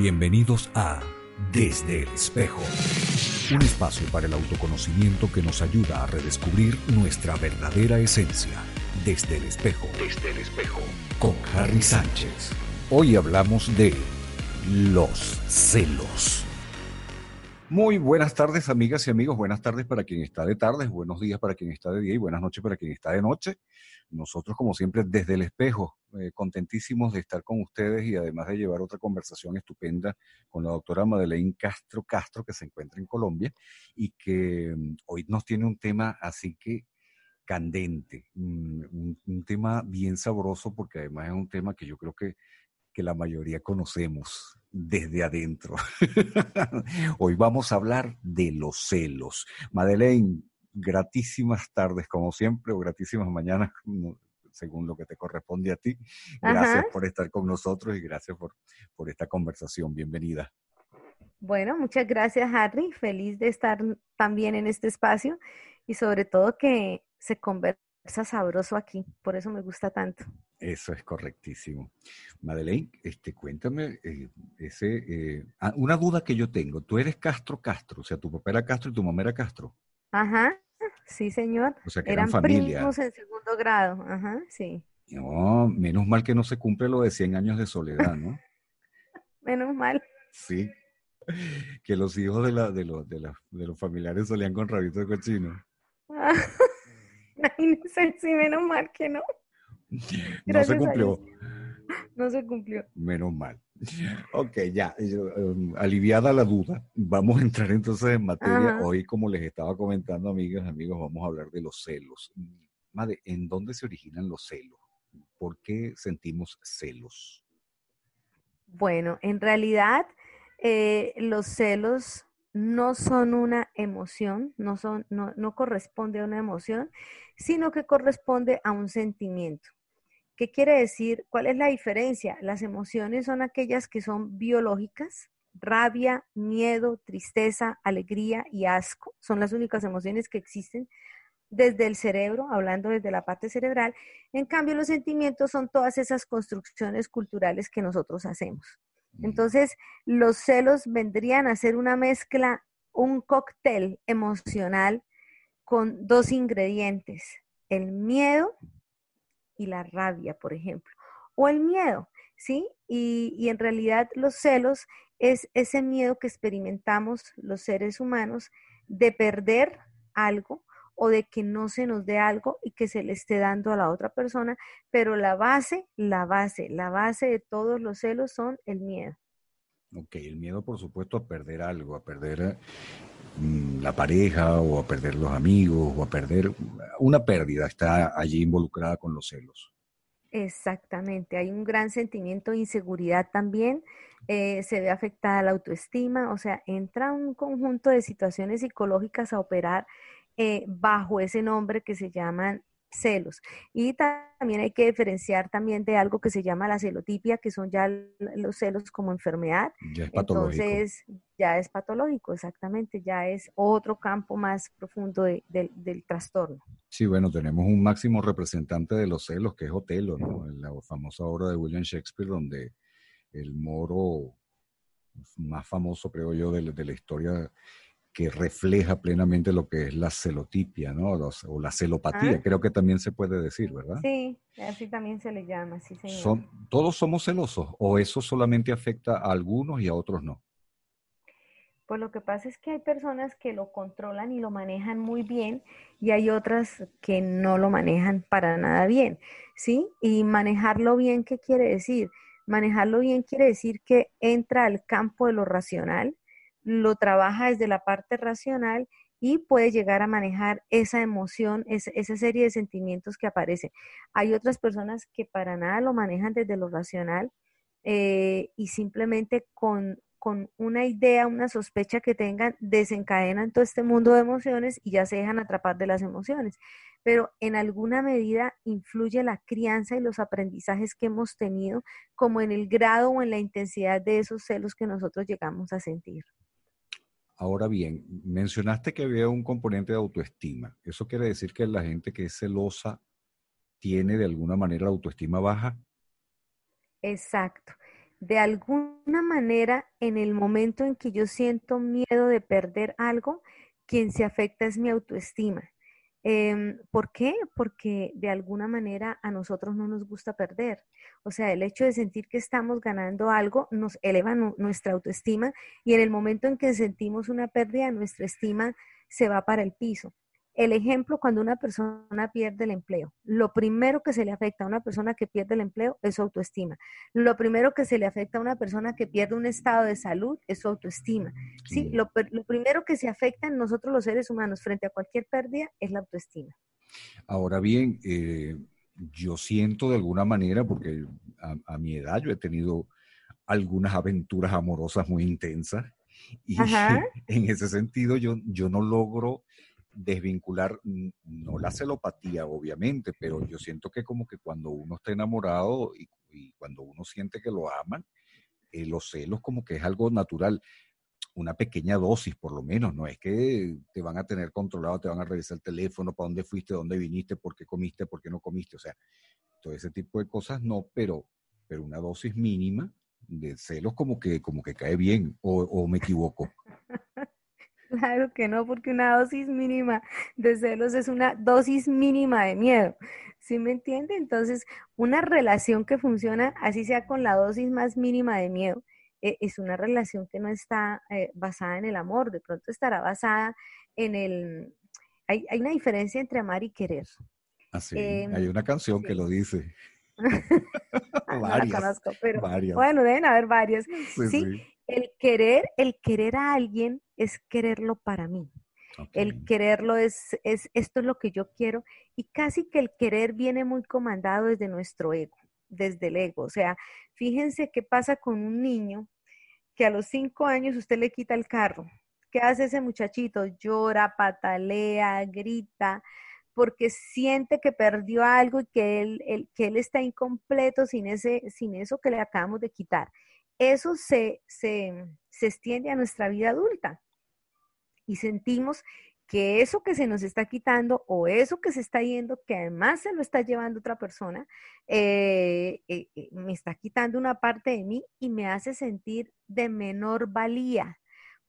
Bienvenidos a Desde el Espejo, un espacio para el autoconocimiento que nos ayuda a redescubrir nuestra verdadera esencia. Desde el Espejo, desde el Espejo, con Harry Sánchez. Hoy hablamos de los celos. Muy buenas tardes, amigas y amigos. Buenas tardes para quien está de tarde, buenos días para quien está de día y buenas noches para quien está de noche. Nosotros, como siempre, desde el espejo, eh, contentísimos de estar con ustedes y además de llevar otra conversación estupenda con la doctora Madeleine Castro Castro, que se encuentra en Colombia y que mm, hoy nos tiene un tema así que candente, mm, un, tema bien sabroso porque además es un tema que yo creo que, que la mayoría conocemos desde adentro. hoy vamos a hablar de los celos. Madeleine, gratísimas tardes como siempre o gratísimas mañanas según lo que te corresponde a ti. Gracias por estar con nosotros y gracias por, por esta conversación. Bienvenida. Bueno, muchas gracias Harry. Feliz de estar también en este espacio y sobre todo que se conversa sabroso aquí. Por eso me gusta tanto. Eso es correctísimo. Madeleine, este, cuéntame eh, ese, eh, ah, una duda que yo tengo. Tú eres Castro Castro, o sea, tu papá era Castro y tu mamá era Castro. Ajá, sí, señor. O sea, que eran, eran primos en segundo grado, ajá, sí. No, menos mal que no se cumple lo de 100 años de soledad, ¿no? menos mal. Sí, que los hijos de, la, de, los, de, de los familiares solían con rabito de cochino. sí, menos mal que no. no se cumplió. No se cumplió. Menos mal. Ok, ya, em, aliviada la duda, vamos a entrar entonces en materia. Hoy, como les estaba comentando, amigas, amigos, vamos a hablar de los celos. Madre, ¿en dónde se originan los celos? ¿Por qué sentimos celos? Bueno, en realidad eh, los celos no son una emoción, no, son, no, no corresponde a una emoción, sino que corresponde a un sentimiento. ¿Qué quiere decir? ¿Cuál es la diferencia? Las emociones son aquellas que son biológicas, rabia, miedo, tristeza, alegría y asco. Son las únicas emociones que existen desde el cerebro, hablando desde la parte cerebral. En cambio, los sentimientos son todas esas construcciones culturales que nosotros hacemos. Mm. Entonces, los celos vendrían a ser una mezcla, un cóctel emocional con dos ingredientes, el miedo y la rabia, por ejemplo, o el miedo, ¿sí? Y, en realidad los celos es ese miedo que experimentamos los seres humanos de perder algo o de que no se nos dé algo y que se le esté dando a la otra persona, pero la base, la base, la base de todos los celos son el miedo. Ok, el miedo por supuesto a perder algo, a perder la pareja o a perder los amigos o a perder una pérdida está allí involucrada con los celos. Exactamente, hay un gran sentimiento de inseguridad también, eh, se ve afectada la autoestima, o sea, entra un conjunto de situaciones psicológicas a operar eh, bajo ese nombre que se llaman celos. Y también hay que diferenciar también de algo que se llama la celotipia, que son ya los celos como enfermedad. Ya es patológico. Entonces, ya es patológico, exactamente, ya es otro campo más profundo del trastorno. Sí, bueno, tenemos un máximo representante de los celos, que es Otelo, ¿no? La famosa obra de William Shakespeare, donde el moro más famoso, creo yo, de, de la historia que refleja plenamente lo que es la celotipia, ¿no? o la celopatía, ah. creo que también se puede decir, ¿verdad? Sí, así también se le llama, sí, Son, ¿Todos somos celosos o eso solamente afecta a algunos y a otros no? Pues lo que pasa es que hay personas que lo controlan y lo manejan muy bien y hay otras que no lo manejan para nada bien, ¿sí? Y manejarlo bien, ¿qué quiere decir? Manejarlo bien quiere decir que entra al campo de lo racional, lo trabaja desde la parte racional y puede llegar a manejar esa emoción, esa serie de sentimientos que aparecen. Hay otras personas que para nada lo manejan desde lo racional eh, y simplemente con, con una idea, una sospecha que tengan, desencadenan todo este mundo de emociones y ya se dejan atrapar de las emociones. Pero en alguna medida influye la crianza y los aprendizajes que hemos tenido, como en el grado o en la intensidad de esos celos que nosotros llegamos a sentir. Ahora bien, mencionaste que había un componente de autoestima. ¿Eso quiere decir que la gente que es celosa tiene de alguna manera la autoestima baja? Exacto. De alguna manera, en el momento en que yo siento miedo de perder algo, quien se afecta es mi autoestima. Em, ¿Por qué? Porque de alguna manera a nosotros no nos gusta perder. O sea, el hecho de sentir que estamos ganando algo nos eleva nuestra autoestima y en el momento en que sentimos una pérdida, nuestra estima se va para el piso. El ejemplo, cuando una persona pierde el empleo, lo primero que se le afecta a una persona que pierde el empleo es su autoestima. Lo primero que se le afecta a una persona que pierde un estado de salud es su autoestima. Sí, lo, primero que se afecta en nosotros los seres humanos frente a cualquier pérdida es la autoestima. Ahora bien, eh, yo siento de alguna manera, porque a, mi edad yo he tenido algunas aventuras amorosas muy intensas y en ese sentido yo, yo no logro desvincular, no la celopatía obviamente, pero yo siento que como que cuando uno está enamorado y, cuando uno siente que lo aman, eh, los celos como que es algo natural. Una pequeña dosis, por lo menos, no es que te van a tener controlado, te van a revisar el teléfono, para dónde fuiste, dónde viniste, por qué comiste, por qué no comiste, o sea, todo ese tipo de cosas no, pero, pero una dosis mínima de celos como que, como que cae bien, o, o me equivoco. Claro que no, porque una dosis mínima de celos es una dosis mínima de miedo. ¿Sí me entiende? Entonces, una relación que funciona, así sea con la dosis más mínima de miedo, eh, es una relación que no está eh, basada en el amor, de pronto estará basada en el... Hay, una diferencia entre amar y querer. Así, ah, em, hay una canción que lo dice. varias, no conozco, pero bueno, deben haber varias. Sí, sí, el querer, el querer a alguien es quererlo para mí. El quererlo es, es, esto es lo que yo quiero y casi que el querer viene muy comandado desde nuestro ego, desde el ego. O sea, fíjense qué pasa con un niño que a los cinco años usted le quita el carro. ¿Qué hace ese muchachito? Llora, patalea, grita, porque siente que perdió algo y que él, que él está incompleto sin, ese, sin eso que le acabamos de quitar eso se, se, extiende a nuestra vida adulta y sentimos que eso que se nos está quitando o eso que se está yendo, que además se lo está llevando otra persona, eh, eh, eh, me está quitando una parte de mí y me hace sentir de menor valía,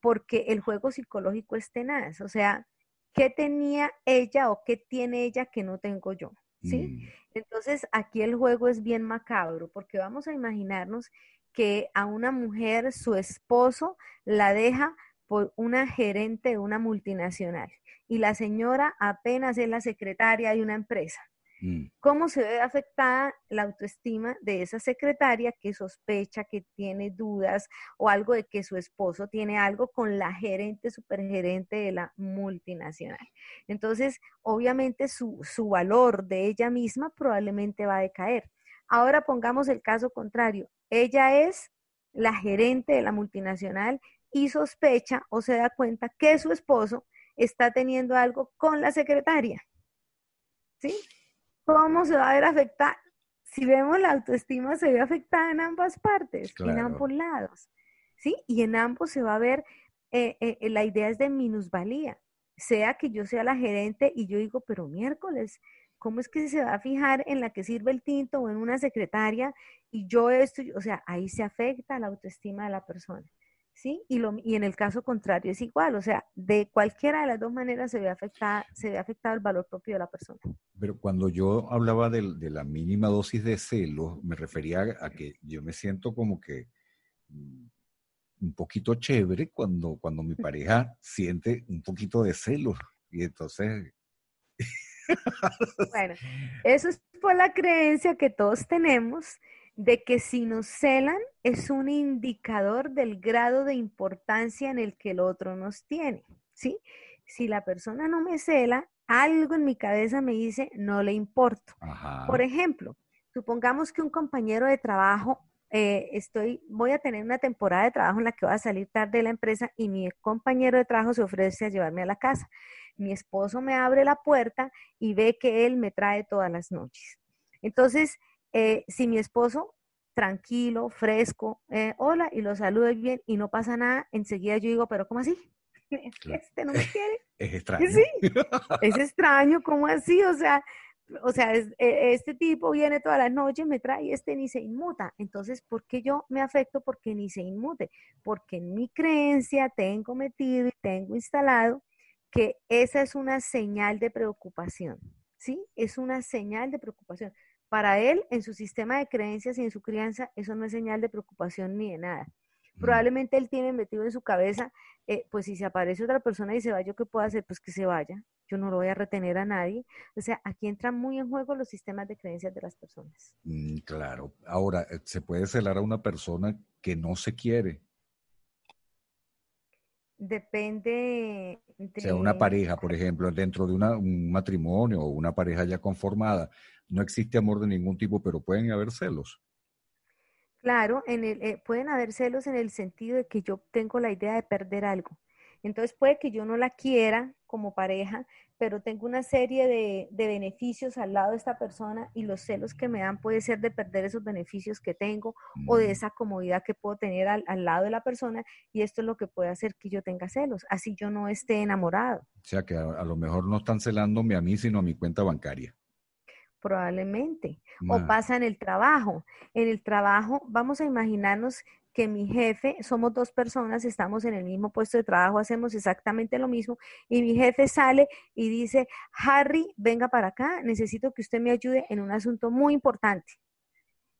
porque el juego psicológico es tenaz. O sea, ¿qué tenía ella o qué tiene ella que no tengo yo? ¿Sí? Mm. Entonces, aquí el juego es bien macabro, porque vamos a imaginarnos que a una mujer su esposo la deja por una gerente de una multinacional y la señora apenas es la secretaria de una empresa. Mm. ¿Cómo se ve afectada la autoestima de esa secretaria que sospecha, que tiene dudas o algo de que su esposo tiene algo con la gerente, supergerente de la multinacional? Entonces, obviamente su, su valor de ella misma probablemente va a decaer. Ahora pongamos el caso contrario. Ella es la gerente de la multinacional y sospecha o se da cuenta que su esposo está teniendo algo con la secretaria. ¿Sí? ¿Cómo se va a ver afectada? Si vemos la autoestima, se ve afectada en ambas partes, en ambos lados. ¿Sí? Y en ambos se va a ver, eh, eh, la idea es de minusvalía. Sea que yo sea la gerente y yo digo, pero miércoles, ¿cómo es que se va a fijar en la que sirve el tinto o en una secretaria y yo esto, o sea, ahí se afecta la autoestima de la persona, ¿sí? Y, lo, y en el caso contrario es igual, o sea, de cualquiera de las dos maneras se ve afectada, se ve afectado el valor propio de la persona. Pero cuando yo hablaba de, de la mínima dosis de celos, me refería a que yo me siento como que mm, un poquito chévere cuando, cuando mi pareja siente un poquito de celos y entonces bueno, eso es por la creencia que todos tenemos de que si nos celan es un indicador del grado de importancia en el que el otro nos tiene, ¿sí? Si la persona no me cela, algo en mi cabeza me dice, no le importo. Por ejemplo, supongamos que un compañero de trabajo, eh, estoy, voy a tener una temporada de trabajo en la que voy a salir tarde de la empresa y mi compañero de trabajo se ofrece a llevarme a la casa. Mi esposo me abre la puerta y ve que él me trae todas las noches. Entonces, eh, si mi esposo tranquilo, fresco, eh, hola, y lo saludo bien y no pasa nada, enseguida yo digo, pero ¿cómo así? Este no me quiere. Es extraño. Sí, es extraño, ¿cómo así? O sea, o sea, e, este tipo viene todas las noches, me trae este ni se inmuta. Entonces, ¿por qué yo me afecto? Porque ni se inmute. Porque en mi creencia tengo metido y tengo instalado que esa es una señal de preocupación. ¿Sí? Es una señal de preocupación. Para él, en su sistema de creencias y en su crianza, eso no es señal de preocupación ni de nada. Mm. Probablemente él tiene metido en su cabeza, eh, pues si se aparece otra persona y se va, ¿yo qué puedo hacer? Pues que se vaya. Yo no lo voy a retener a nadie. O sea, aquí entran muy en juego los sistemas de creencias de las personas. Mm, claro. Ahora, eh, ¿se puede celar a una persona que no se quiere? Depende. O sea, una pareja, por ejemplo, dentro de un matrimonio o una pareja ya conformada, no existe amor de ningún tipo, pero pueden haber celos. Claro, en el, eh, pueden haber celos en el sentido de que yo tengo la idea de perder algo. Entonces puede que yo no la quiera como pareja, pero tengo una serie de, beneficios al lado de esta persona y los celos que me dan puede ser de perder esos beneficios que tengo o de mm. esa comodidad que puedo tener al, lado de la persona y esto es lo que puede hacer que yo tenga celos, así yo no esté enamorado. O sea que a, lo mejor no están celándome a mí, sino a mi cuenta bancaria. Probablemente. O pasa en el trabajo. En el trabajo, vamos a imaginarnos que mi jefe, somos dos personas, estamos en el mismo puesto de trabajo, hacemos exactamente lo mismo, y mi jefe sale y dice, Harry, venga para acá, necesito que usted me ayude en un asunto muy importante.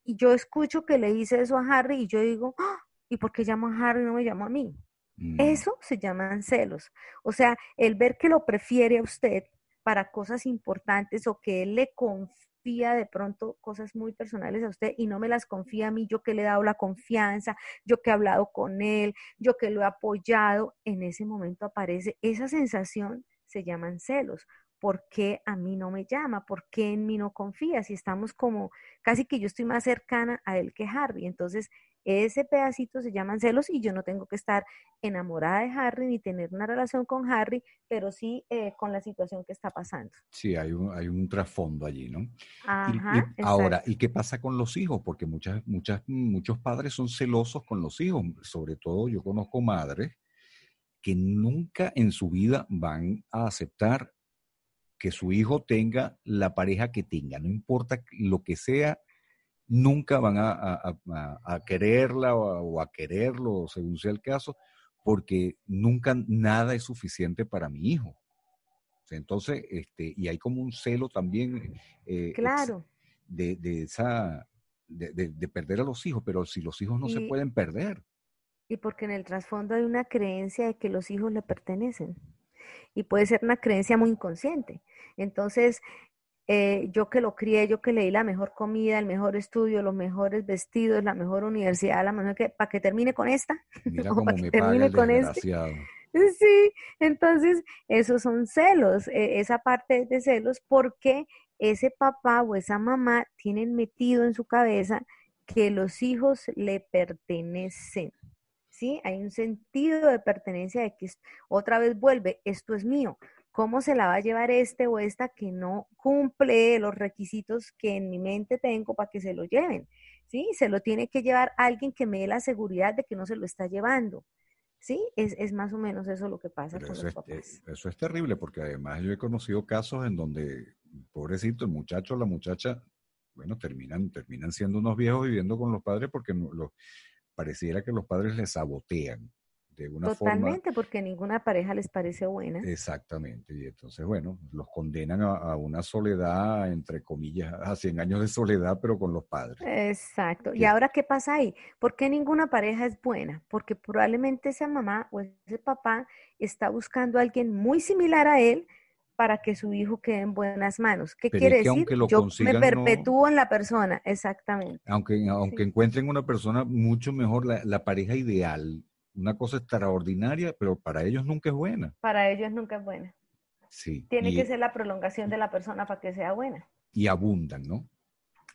Y yo escucho que le dice eso a Harry y yo digo, ¡Ah! ¿y por qué llamo a Harry y no me llamo a mí? Mm. Eso se llaman celos. O sea, el ver que lo prefiere a usted para cosas importantes o que él le confía de pronto cosas muy personales a usted y no me las confía a mí, yo que le he dado la confianza, yo que he hablado con él, yo que lo he apoyado, en ese momento aparece esa sensación, se llaman celos. ¿Por qué a mí no me llama? ¿Por qué en mí no confía? Si estamos como, casi que yo estoy más cercana a él que Harry. Entonces, ese pedacito se llaman celos y yo no tengo que estar enamorada de Harry ni tener una relación con Harry, pero sí eh, con la situación que está pasando. Sí, hay un, hay un trasfondo allí, ¿no? Ajá, ahora, ¿y qué pasa con los hijos? Porque muchas, muchas, muchos padres son celosos con los hijos, sobre todo yo conozco madres que nunca en su vida van a aceptar que su hijo tenga la pareja que tenga, no importa lo que sea, nunca van a, quererla o, a, quererlo, según sea el caso, porque nunca nada es suficiente para mi hijo. Entonces, este, y hay como un celo también eh, claro. de, esa, de, perder a los hijos, pero si los hijos no se pueden perder. Y porque en el trasfondo hay una creencia de que los hijos le pertenecen. Y puede ser una creencia muy inconsciente. Entonces, eh, yo que lo crié, yo que leí la mejor comida, el mejor estudio, los mejores vestidos, la mejor universidad, la mejor que, para que termine con esta. Mira cómo me termine con este. Sí, entonces esos son celos, e, esa parte de celos, porque ese papá o esa mamá tienen metido en su cabeza que los hijos le pertenecen. ¿Sí? Hay un sentido de pertenencia de que otra vez vuelve, esto es mío, ¿Cómo se la va a llevar este o esta que no cumple los requisitos que en mi mente tengo para que se lo lleven? ¿Sí? Se lo tiene que llevar alguien que me dé la seguridad de que no se lo está llevando. ¿Sí? Es, más o menos eso lo que pasa con los papás. eso es terrible porque además yo he conocido casos en donde, pobrecito, el muchacho o la muchacha, bueno, terminan, terminan siendo unos viejos viviendo con los padres porque pareciera que los padres les sabotean de Totalmente, porque ninguna pareja les parece buena. Exactamente, y entonces, bueno, los condenan a, una soledad, entre comillas, a 100 años de soledad, pero con los padres. Exacto. ¿Y ahora qué pasa ahí? ¿Por qué ninguna pareja es buena? Porque probablemente esa mamá o ese papá está buscando a alguien muy similar a él, para que su hijo quede en buenas manos. ¿Qué quiere decir? Yo me perpetúo en la persona, exactamente. Aunque, aunque encuentren una persona mucho mejor, la, la pareja ideal una cosa extraordinaria, pero para ellos nunca es buena. Para ellos nunca es buena. Sí. Tiene que ser la prolongación de la persona para que sea buena. Y abundan, ¿no?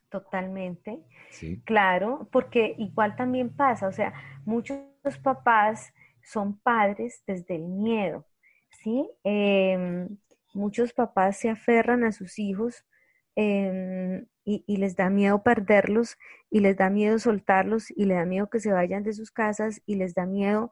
Totalmente. Sí. Claro, porque igual también pasa, o sea, muchos papás son padres desde el miedo, ¿sí? Em, muchos papás se aferran a sus hijos em, y, les da miedo perderlos y les da miedo soltarlos y les da miedo que se vayan de sus casas y les da miedo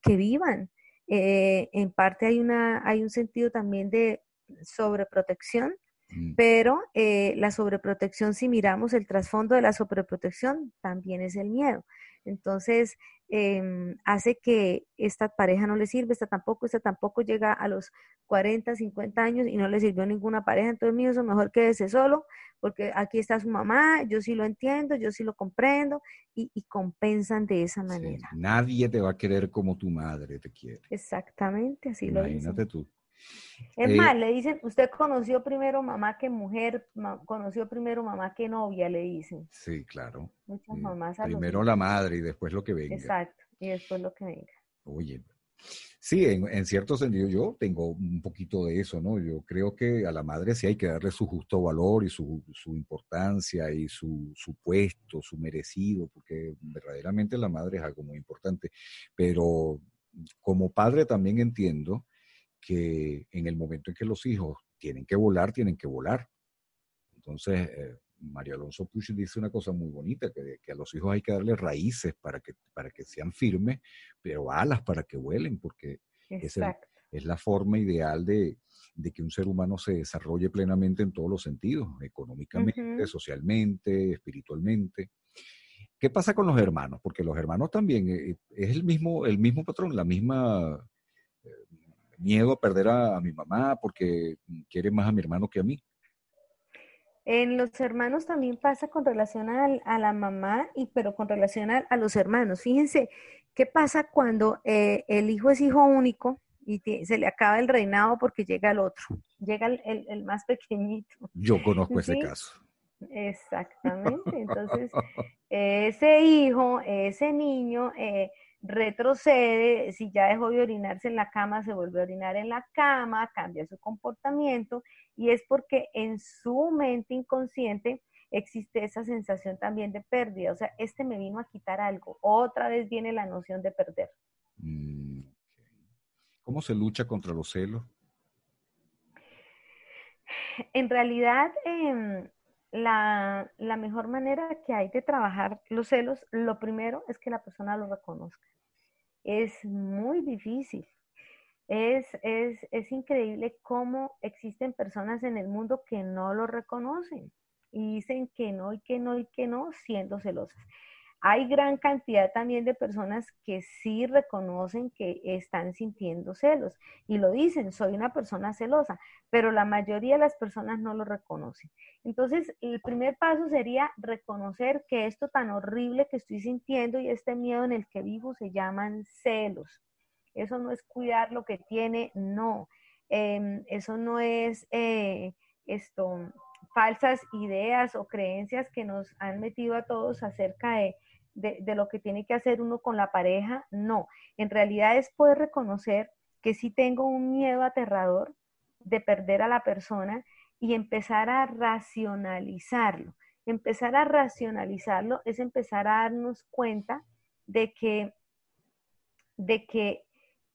que vivan. Eh, en parte hay, una, hay un sentido también de sobreprotección, mm. pero eh, la sobreprotección, si miramos el trasfondo de la sobreprotección, también es el miedo. Entonces, em, hace que esta pareja no le sirve, esta tampoco, esta tampoco llega a los 40, 50 años y no le sirvió ninguna pareja. Entonces, mío, eso mejor quédese solo, porque aquí está su mamá, yo sí lo entiendo, yo sí lo comprendo, y, compensan de esa manera. nadie te va a querer como tu madre te quiere. Exactamente, así lo dicen. Imagínate tú. Es eh, más, le dicen, usted conoció primero mamá que mujer, conoció primero mamá que novia, le dicen. Sí, claro. Muchas mamás. Primero la madre y después lo que venga. Exacto, y después lo que venga. Oye, sí, en, cierto sentido yo tengo un poquito de eso, ¿no? Yo creo que a la madre sí hay que darle su justo valor y su, su importancia y su, su puesto, su merecido, porque verdaderamente la madre es algo muy importante. Pero como padre también entiendo que en el momento en que los hijos tienen que volar, tienen que volar. Entonces, eh, María Alonso Puch dice una cosa muy bonita, que, a los hijos hay que darle raíces para que, para que sean firmes, pero alas para que vuelen, porque es, es, la forma ideal de, que un ser humano se desarrolle plenamente en todos los sentidos, económicamente, socialmente, espiritualmente. ¿Qué pasa con los hermanos? Porque los hermanos también eh, es el mismo, el mismo patrón, la misma miedo a perder a, mi mamá porque quiere más a mi hermano que a mí. En los hermanos también pasa con relación a, la mamá, y pero con relación a, los hermanos. Fíjense, ¿qué pasa cuando eh, el hijo es hijo único y se le acaba el reinado porque llega el otro? Llega el, más pequeñito. Yo conozco ese caso. Exactamente. Entonces, ese hijo, ese niño, eh, retrocede, si ya dejó de orinarse en la cama, se vuelve a orinar en la cama, cambia su comportamiento y es porque en su mente inconsciente existe esa sensación también de pérdida, o sea, este me vino a quitar algo, otra vez viene la noción de perder. Mm, ¿Cómo se lucha contra los celos? En realidad, em, la, la, mejor manera que hay de trabajar los celos, lo primero es que la persona lo reconozca es muy difícil. Es, es, increíble cómo existen personas en el mundo que no lo reconocen y dicen que no y que no y que no, siendo celosas. Hay gran cantidad también de personas que sí reconocen que están sintiendo celos y lo dicen, soy una persona celosa, pero la mayoría de las personas no lo reconocen. Entonces, el primer paso sería reconocer que esto tan horrible que estoy sintiendo y este miedo en el que vivo se llaman celos. Eso no es cuidar lo que tiene, no. Em, eso no es eh, esto, falsas ideas o creencias que nos han metido a todos acerca de de, lo que tiene que hacer uno con la pareja, no. En realidad es poder reconocer que si tengo un miedo aterrador de perder a la persona y empezar a racionalizarlo. Empezar a racionalizarlo es empezar a darnos cuenta de que, de que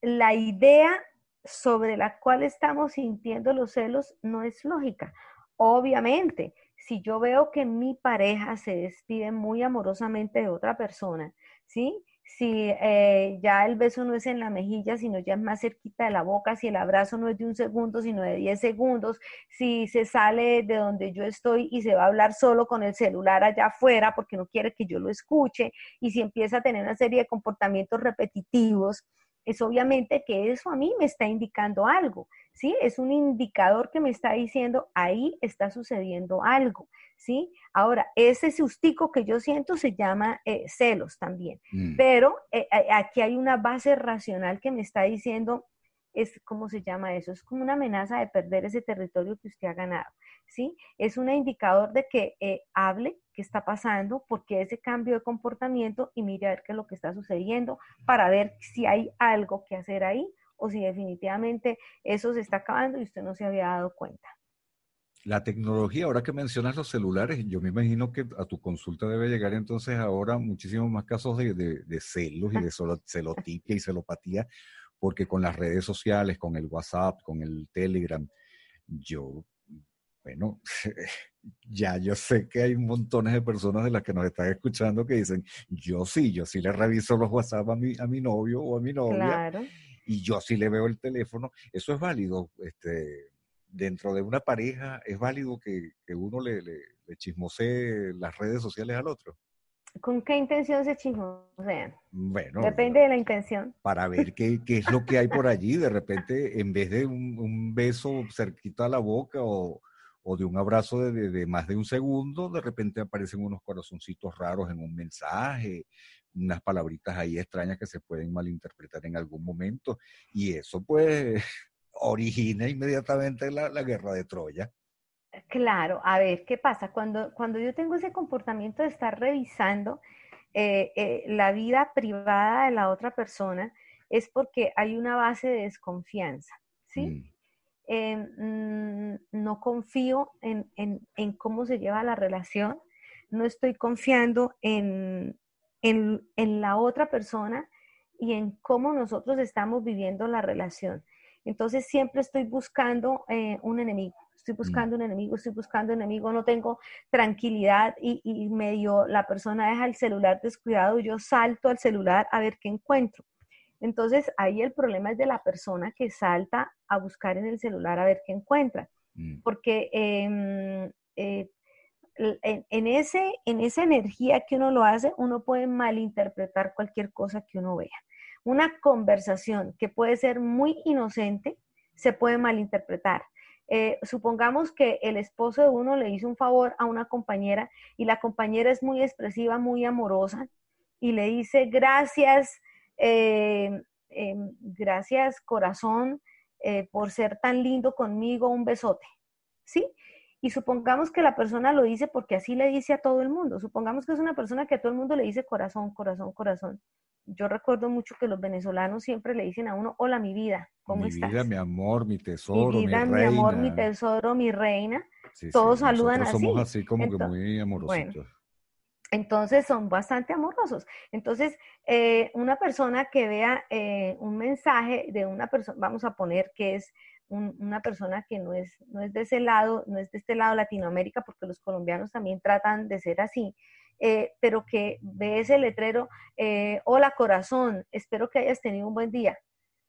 la idea sobre la cual estamos sintiendo los celos no es lógica. Obviamente, si yo veo que mi pareja se despide muy amorosamente de otra persona, ¿sí? Si eh, ya el beso no es en la mejilla, sino ya es más cerquita de la boca, si el abrazo no es de un segundo, sino de 10 segundos, si se sale de donde yo estoy y se va a hablar solo con el celular allá afuera porque no quiere que yo lo escuche, y si empieza a tener una serie de comportamientos repetitivos, es obviamente que eso a mí me está indicando algo, ¿sí? Es un indicador que me está diciendo, ahí está sucediendo algo, ¿sí? Ahora, ese sustico que yo siento se llama eh, celos también, mm. pero eh, eh, aquí hay una base racional que me está diciendo, es, ¿cómo se llama eso? Es como una amenaza de perder ese territorio que usted ha ganado. ¿sí? Es un indicador de que eh, hable qué está pasando, porque ese cambio de comportamiento y mire a ver qué es lo que está sucediendo para ver si hay algo que hacer ahí o si definitivamente eso se está acabando y usted no se había dado cuenta. La tecnología, ahora que mencionas los celulares, yo me imagino que a tu consulta debe llegar entonces ahora muchísimos más casos de, de, celos y de celotipia y celopatía, porque con las redes sociales, con el WhatsApp, con el Telegram, yo, bueno, ya yo sé que hay montones de personas de las que nos están escuchando que dicen, yo sí, yo sí le reviso los WhatsApp a mi, a mi novio o a mi novia. Claro. Y yo sí le veo el teléfono. Eso es válido, este, dentro de una pareja es válido que, uno le, le, chismosee las redes sociales al otro. ¿Con qué intención se chismosean? Bueno. Depende de la intención. Para ver qué, es lo que hay por allí. De repente, en vez de un, beso cerquita a la boca o, de un abrazo de, de, más de un segundo, de repente aparecen unos corazoncitos raros en un mensaje, unas palabritas ahí extrañas que se pueden malinterpretar en algún momento. Y eso, pues, origina inmediatamente la, guerra de Troya. Claro, a ver, ¿qué pasa? Cuando, cuando yo tengo ese comportamiento de estar revisando eh, eh, la vida privada de la otra persona, es porque hay una base de desconfianza, ¿sí? Mm. Em, mm, no confío en, en, cómo se lleva la relación, no estoy confiando en, en, la otra persona y en cómo nosotros estamos viviendo la relación. Entonces siempre estoy buscando eh, un enemigo, estoy mm. buscando un enemigo, estoy buscando un enemigo, no tengo tranquilidad y, y, medio la persona deja el celular descuidado, yo salto al celular a ver qué encuentro. Entonces ahí el problema es de la persona que salta a buscar en el celular a ver qué encuentra, mm. porque em, eh, en, ese, en esa energía que uno lo hace, uno puede malinterpretar cualquier cosa que uno vea. Una conversación que puede ser muy inocente se puede malinterpretar. Eh, supongamos que el esposo de uno le hizo un favor a una compañera y la compañera es muy expresiva, muy amorosa y le dice gracias, eh, em, gracias corazón eh, por ser tan lindo conmigo, un besote. ¿Sí? Y supongamos que la persona lo dice porque así le dice a todo el mundo. Supongamos que es una persona que a todo el mundo le dice corazón, corazón, corazón yo recuerdo mucho que los venezolanos siempre le dicen a uno, hola mi vida, ¿cómo estás? Mi vida, mi amor, mi tesoro, mi vida, mi, amor, mi tesoro, mi reina. Todos saludan así. Somos así como que muy amorosos. entonces son bastante amorosos. Entonces, eh, una persona que vea eh, un mensaje de una persona, vamos a poner que es una persona que no es, no es de ese lado, no es de este lado Latinoamérica, porque los colombianos también tratan de ser así, eh, pero que ve ese letrero, eh, hola corazón, espero que hayas tenido un buen día.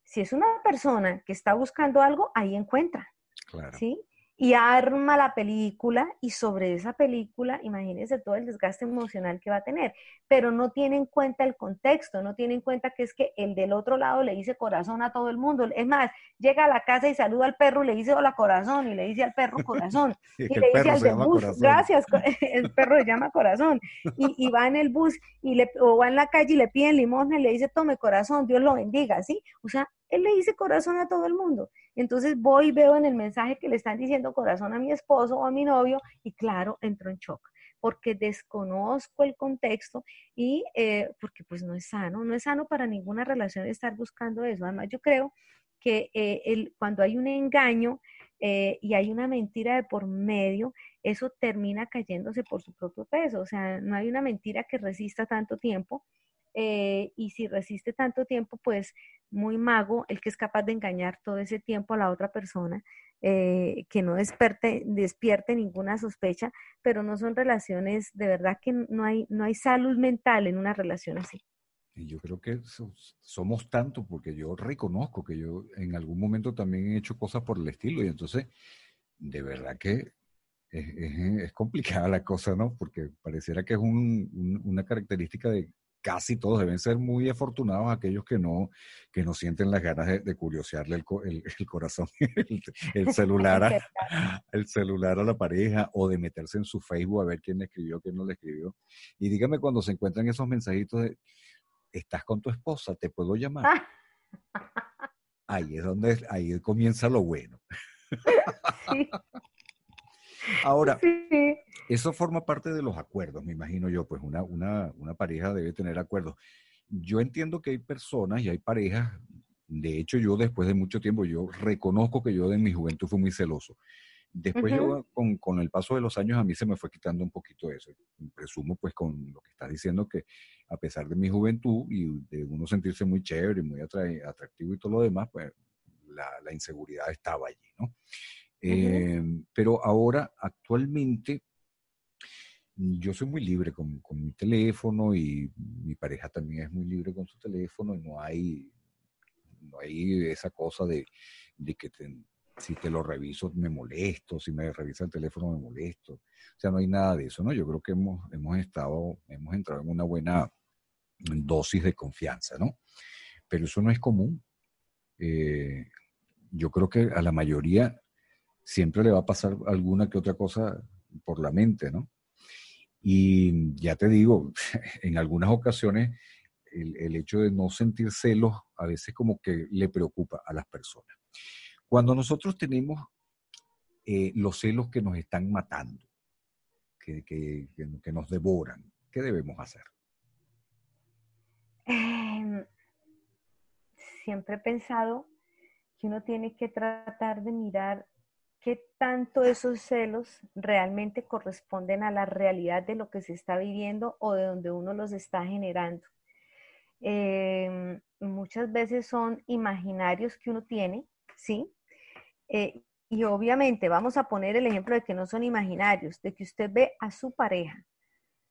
Si es una persona que está buscando algo, ahí encuentra. Claro. ¿sí? Y arma la película y sobre esa película, imagínense todo el desgaste emocional que va a tener, pero no tiene en cuenta el contexto, no tiene en cuenta que es que el del otro lado le dice corazón a todo el mundo. Es más, llega a la casa y saluda al perro, le dice hola corazón y le dice al perro corazón. y, le dice al del bus, gracias, el perro le llama corazón. Y, y, va en el bus y le, o va en la calle y le piden limosna y le dice tome corazón, Dios lo bendiga, ¿sí? O sea, él le dice corazón a todo el mundo. Entonces voy y veo en el mensaje que le están diciendo corazón a mi esposo o a mi novio y claro, entro en shock porque desconozco el contexto y eh, porque pues no es sano, no es sano para ninguna relación estar buscando eso. Además, yo creo que eh, cuando hay un engaño eh, y hay una mentira de por medio, eso termina cayéndose por su propio peso. O sea, no hay una mentira que resista tanto tiempo eh, y si resiste tanto tiempo, pues muy mago el que es capaz de engañar todo ese tiempo a la otra persona, eh, que no despierte, despierte ninguna sospecha, pero no son relaciones, de verdad que no hay, no hay salud mental en una relación así. Y yo creo que somos tanto, porque yo reconozco que yo en algún momento también he hecho cosas por el estilo, y entonces, de verdad que es, complicada la cosa, ¿no? Porque pareciera que es una característica de casi todos deben ser muy afortunados aquellos que no, que no sienten las ganas de, curiosearle el, el, corazón, el, celular a, el celular a la pareja o de meterse en su Facebook a ver quién le escribió, quién no le escribió. Y dígame cuando se encuentran esos mensajitos de, estás con tu esposa, te puedo llamar. Ahí es donde, ahí comienza lo bueno. Ahora, eso forma parte de los acuerdos, me imagino yo, pues una, una, una pareja debe tener acuerdos. Yo entiendo que hay personas y hay parejas, de hecho yo después de mucho tiempo, yo reconozco que yo en mi juventud fui muy celoso. Después yo, con, con, el paso de los años, a mí se me fue quitando un poquito eso. Presumo, pues, con lo que estás diciendo, que a pesar de mi juventud y de uno sentirse muy chévere, muy atractivo y todo lo demás, pues, la, la inseguridad estaba allí, ¿no? Em, pero ahora, actualmente, yo soy muy libre con, con, mi teléfono y mi pareja también es muy libre con su teléfono y no hay, no hay esa cosa de, de que si te lo reviso me molesto, si me revisa el teléfono me molesto. O sea, no hay nada de eso, ¿no? Yo creo que hemos, hemos estado, hemos entrado en una buena dosis de confianza, ¿no? Pero eso no es común. Eh, yo creo que a la mayoría siempre le va a pasar alguna que otra cosa por la mente, ¿no? Y ya te digo, en algunas ocasiones el, el hecho de no sentir celos a veces como que le preocupa a las personas. Cuando nosotros tenemos eh, los celos que nos están matando, que, que, que, nos devoran, ¿qué debemos hacer? Em, siempre he pensado que uno tiene que tratar de mirar qué tanto esos celos realmente corresponden a la realidad de lo que se está viviendo o de donde uno los está generando. Em, muchas veces son imaginarios que uno tiene, ¿sí? Eh, y obviamente vamos a poner el ejemplo de que no son imaginarios, de que usted ve a su pareja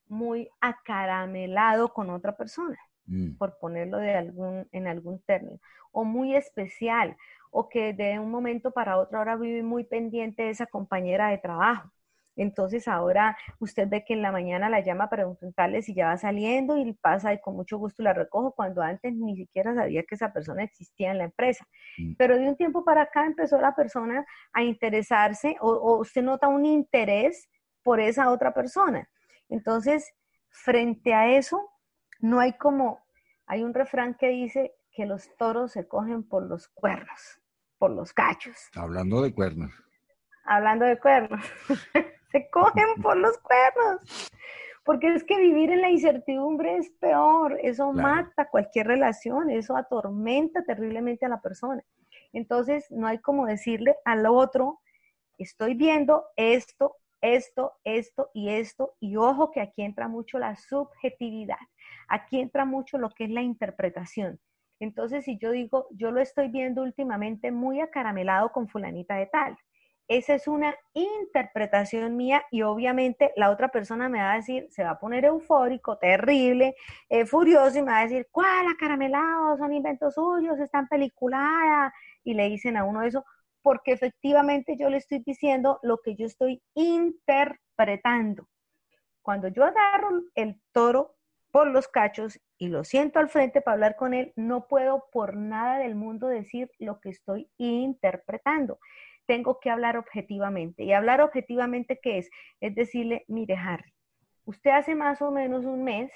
muy acaramelado con otra persona, mm. por ponerlo de algún, en algún término, o muy especial, o que de un momento para otro ahora vive muy pendiente de esa compañera de trabajo. Entonces ahora usted ve que en la mañana la llama para preguntarle si ya va saliendo y pasa y con mucho gusto la recojo cuando antes ni siquiera sabía que esa persona existía en la empresa. Mm. Pero de un tiempo para acá empezó la persona a interesarse o, o usted nota un interés por esa otra persona. Entonces, frente a eso, no hay como, hay un refrán que dice que los toros se cogen por los cuernos, por los cachos. Hablando de cuernos. Hablando de cuernos. se cogen por los cuernos. Porque es que vivir en la incertidumbre es peor, eso mata cualquier relación, eso atormenta terriblemente a la persona. Entonces, no hay como decirle al otro, estoy viendo esto, esto, esto y esto, y ojo que aquí entra mucho la subjetividad, aquí entra mucho lo que es la interpretación. Entonces, si yo digo, yo lo estoy viendo últimamente muy acaramelado con fulanita de tal, esa es una interpretación mía y obviamente la otra persona me va a decir, se va a poner eufórico, terrible, eh, furioso y me va a decir, ¿cuál acaramelado? Son inventos suyos, están peliculadas. Y le dicen a uno eso, porque efectivamente yo le estoy diciendo lo que yo estoy interpretando. Cuando yo agarro el toro por los cachos y lo siento al frente para hablar con él, no puedo por nada del mundo decir lo que estoy interpretando tengo que hablar objetivamente. ¿Y hablar objetivamente qué es? Es decirle, mire Harry, usted hace más o menos un mes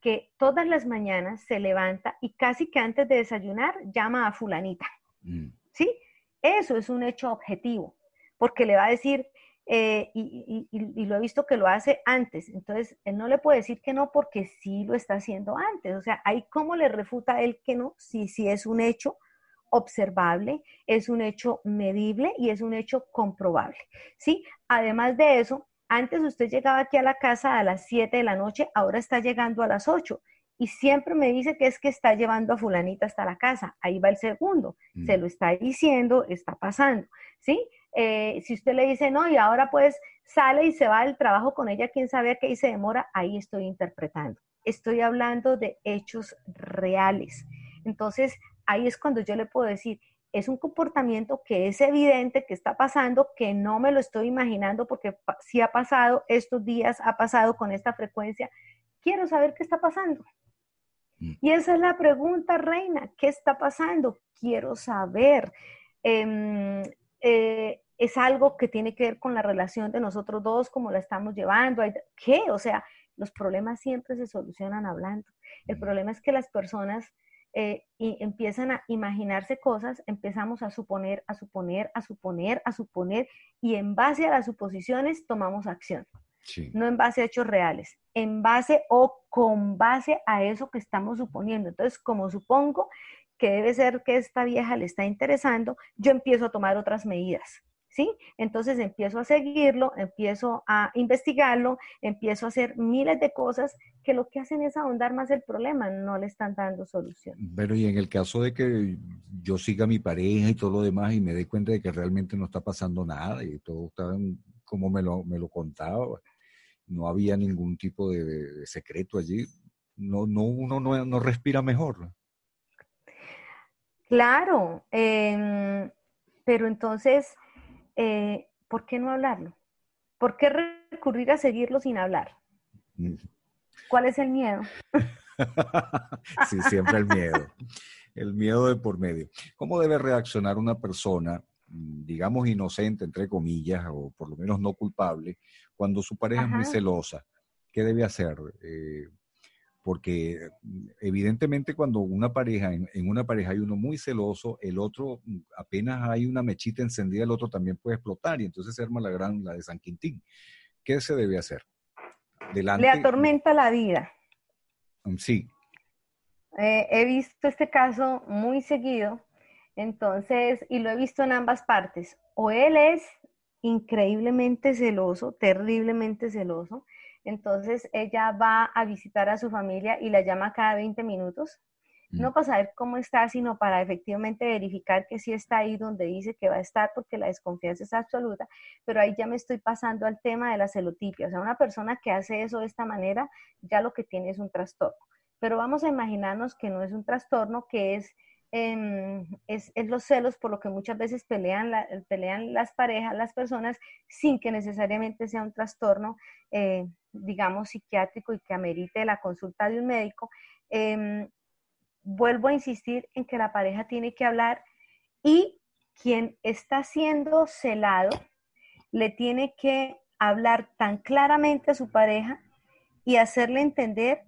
que todas las mañanas se levanta y casi que antes de desayunar llama a fulanita. Mm. ¿Sí? Eso es un hecho objetivo, porque le va a decir, eh, y, lo he visto que lo hace antes, entonces él no le puede decir que no porque sí lo está haciendo antes, o sea, ahí cómo le refuta a él que no, si, si es un hecho observable, es un hecho medible y es un hecho comprobable. ¿sí? Además de eso, antes usted llegaba aquí a la casa a las 7 de la noche, ahora está llegando a las 8 y siempre me dice que es que está llevando a fulanita hasta la casa. Ahí va el segundo, se mm. lo está diciendo, está pasando, ¿sí? Eh, si usted le dice no y ahora pues sale y se va al trabajo con ella, quién sabe a qué se demora, ahí estoy interpretando. Estoy hablando de hechos reales. Entonces, ahí es cuando yo le puedo decir, es un comportamiento que es evidente que está pasando, que no me lo estoy imaginando porque si ha pasado estos días, ha pasado con esta frecuencia. Quiero saber qué está pasando. Mm. Y esa es la pregunta, Reina, ¿qué está pasando? Quiero saber. Em, eh, es algo que tiene que ver con la relación de nosotros dos, cómo la estamos llevando. ¿Qué? O sea, los problemas siempre se solucionan hablando. El problema es que las personas eh, y empiezan a imaginarse cosas, empezamos a suponer, a suponer, a suponer, a suponer, y en base a las suposiciones tomamos acción. No en base a hechos reales, en base o con base a eso que estamos suponiendo. Entonces, como supongo que debe ser que esta vieja le está interesando, yo empiezo a tomar otras medidas. ¿Sí? Entonces empiezo a seguirlo, empiezo a investigarlo, empiezo a hacer miles de cosas que lo que hacen es ahondar más el problema, no le están dando solución. Pero y en el caso de que yo siga a mi pareja y todo lo demás y me dé cuenta de que realmente no está pasando nada y todo está como me lo, me lo contaba, no había ningún tipo de, secreto allí, no, no, uno no, no respira mejor. Claro, em, pero entonces, eh, ¿por qué no hablarlo? ¿Por qué recurrir a seguirlo sin hablar? Mm. ¿Cuál es el miedo? sí, siempre el miedo. El miedo de por medio. ¿Cómo debe reaccionar una persona, mm, digamos inocente, entre comillas, o por lo menos no culpable, cuando su pareja es muy celosa? ¿Qué debe hacer? Eh, porque mm, evidentemente cuando una pareja, en, una pareja hay uno muy celoso, el otro mm, apenas hay una mechita encendida, el otro también puede explotar y entonces se arma la gran, la de San Quintín. ¿Qué se debe hacer? Le atormenta la vida. Mm, sí. Eh, he visto este caso muy seguido, entonces, y lo he visto en ambas partes. O él es increíblemente celoso, terriblemente celoso, entonces ella va a visitar a su familia y la llama cada 20 minutos, mm. no para saber cómo está, sino para efectivamente verificar que sí está ahí donde dice que va a estar, porque la desconfianza es absoluta, pero ahí ya me estoy pasando al tema de la celotipia, o sea, una persona que hace eso de esta manera, ya lo que tiene es un trastorno. Pero vamos a imaginarnos que no es un trastorno, que es Em, es, los celos por lo que muchas veces pelean, pelean las parejas, las personas, sin que necesariamente sea un trastorno, eh, digamos, psiquiátrico y que amerite la consulta de un médico. Em, vuelvo a insistir en que la pareja tiene que hablar y quien está siendo celado le tiene que hablar tan claramente a su pareja y hacerle entender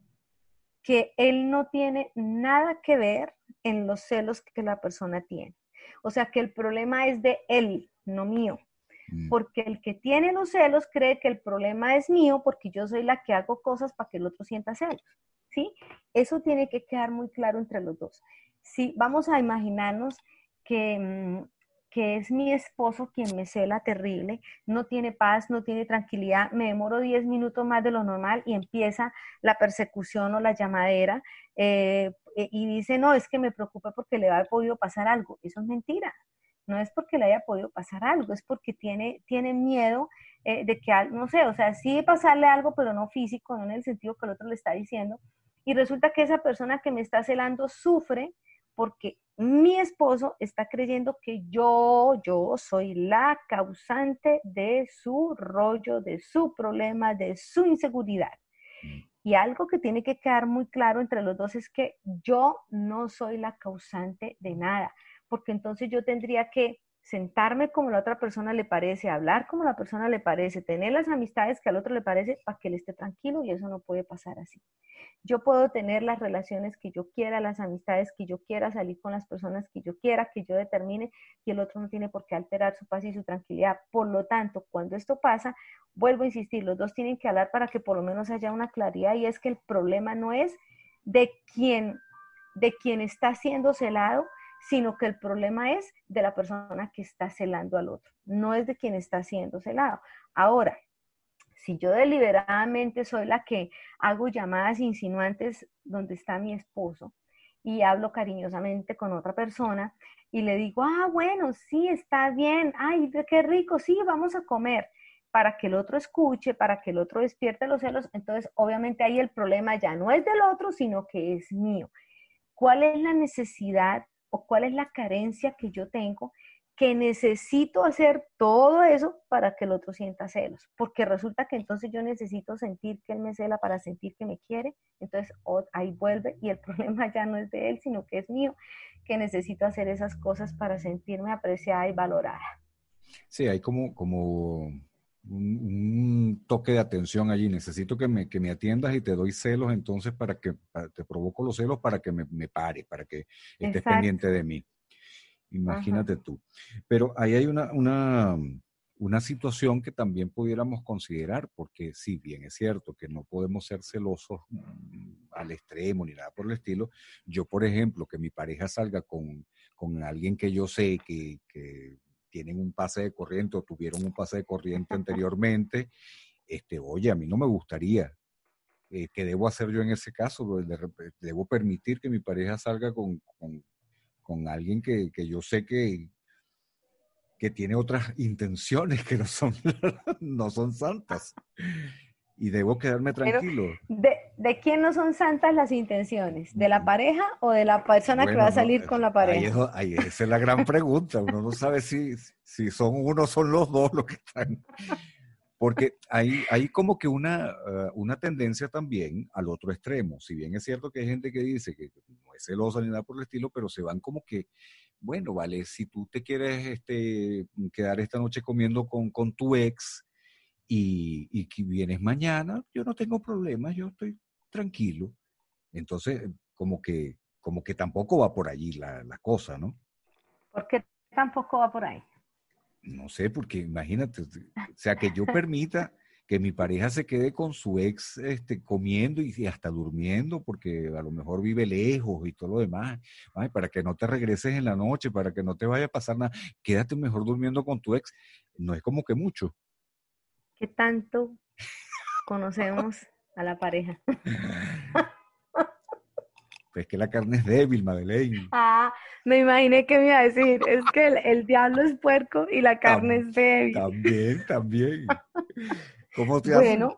que él no tiene nada que ver en los celos que la persona tiene. O sea, que el problema es de él, no mío. Mm. Porque el que tiene los celos cree que el problema es mío porque yo soy la que hago cosas para que el otro sienta celos. ¿Sí? Eso tiene que quedar muy claro entre los dos. Si vamos a imaginarnos que mm, que es mi esposo quien me cela terrible, no tiene paz, no tiene tranquilidad, me demoro 10 minutos más de lo normal y empieza la persecución o la llamadera eh, eh, y dice, no, es que me preocupa porque le ha podido pasar algo. Eso es mentira. No es porque le haya podido pasar algo, es porque tiene, tiene miedo eh, de que, no sé, o sea, sí pasarle algo, pero no físico, no en el sentido que el otro le está diciendo. Y resulta que esa persona que me está celando sufre porque mi esposo está creyendo que yo, yo soy la causante de su rollo, de su problema, de su inseguridad. Mm. Y algo que tiene que quedar muy claro entre los dos es que yo no soy la causante de nada, porque entonces yo tendría que sentarme como la otra persona le parece, hablar como la persona le parece, tener las amistades que al otro le parece para que él esté tranquilo y eso no puede pasar así. Yo puedo tener las relaciones que yo quiera, las amistades que yo quiera, salir con las personas que yo quiera, que yo determine y el otro no tiene por qué alterar su paz y su tranquilidad. Por lo tanto, cuando esto pasa, vuelvo a insistir, los dos tienen que hablar para que por lo menos haya una claridad y es que el problema no es de quien, de quien está siendo celado, sino que el problema es de la persona que está celando al otro, no es de quien está siendo celado. Ahora, si yo deliberadamente soy la que hago llamadas insinuantes donde está mi esposo y hablo cariñosamente con otra persona y le digo, ah, bueno, sí, está bien, ay, qué rico, sí, vamos a comer, para que el otro escuche, para que el otro despierte los celos, entonces obviamente ahí el problema ya no es del otro, sino que es mío. ¿Cuál es la necesidad o cuál es la carencia que yo tengo que necesito hacer todo eso para que el otro sienta celos, porque resulta que entonces yo necesito sentir que él me cela para sentir que me quiere, entonces ahí vuelve y el problema ya no es de él, sino que es mío, que necesito hacer esas cosas para sentirme apreciada y valorada. Sí, hay como, como un, toque de atención allí. Necesito que me, que me atiendas y te doy celos entonces para que te provoco los celos para que me, me pare, para que estés pendiente de mí. Imagínate tú. Pero ahí hay una, una, una situación que también pudiéramos considerar, porque si bien es cierto que no podemos ser celosos mm, al extremo ni nada por el estilo, yo, por ejemplo, que mi pareja salga con, con alguien que yo sé que, que tienen un pase de corriente o tuvieron un pase de corriente anteriormente, este, oye, a mí no me gustaría. Eh, ¿Qué debo hacer yo en ese caso? ¿Debo permitir que mi pareja salga con, con, alguien que, que, yo sé que, que tiene otras intenciones que no son, no son santas? Y debo quedarme tranquilo. ¿de, ¿de, quién no son santas las intenciones? ¿De la mm. pareja o de la persona que va a salir con la pareja? Ahí, esa es la gran pregunta. Uno no sabe si, si son uno o son los dos los que están. Porque hay, hay como que una, eh, una tendencia también al otro extremo. Si bien es cierto que hay gente que dice que no es celosa ni nada por el estilo, pero se van como que, bueno, vale, si tú te quieres este, quedar esta noche comiendo con, con tu ex, y, y que vienes mañana, yo no tengo problemas, yo estoy tranquilo. Entonces, como que, como que tampoco va por allí la, la cosa, ¿no? ¿Por qué tampoco va por ahí? No sé, porque imagínate, o sea, que yo permita que mi pareja se quede con su ex este, comiendo y hasta durmiendo, porque a lo mejor vive lejos y todo lo demás, Ay, para que no te regreses en la noche, para que no te vaya a pasar nada, quédate mejor durmiendo con tu ex. No es como que mucho. ¿Qué tanto conocemos a la pareja? Pues que la carne es débil, Madeleine. Ah, me imaginé que me iba a decir, es que el, diablo es puerco y la carne es débil. También, también. ¿Cómo te Bueno,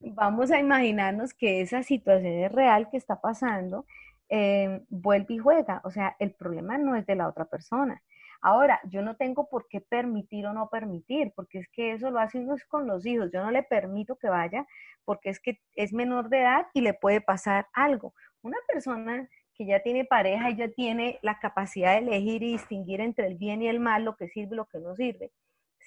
vamos a imaginarnos que esa situación es real que está pasando, eh, vuelve y juega. O sea, el problema no es de la otra persona. Ahora, yo no tengo por qué permitir o no permitir, porque es que eso lo hace uno con los hijos. Yo no le permito que vaya porque es que es menor de edad y le puede pasar algo. Una persona que ya tiene pareja y ya tiene la capacidad de elegir y distinguir entre el bien y el mal, lo que sirve y lo que no sirve,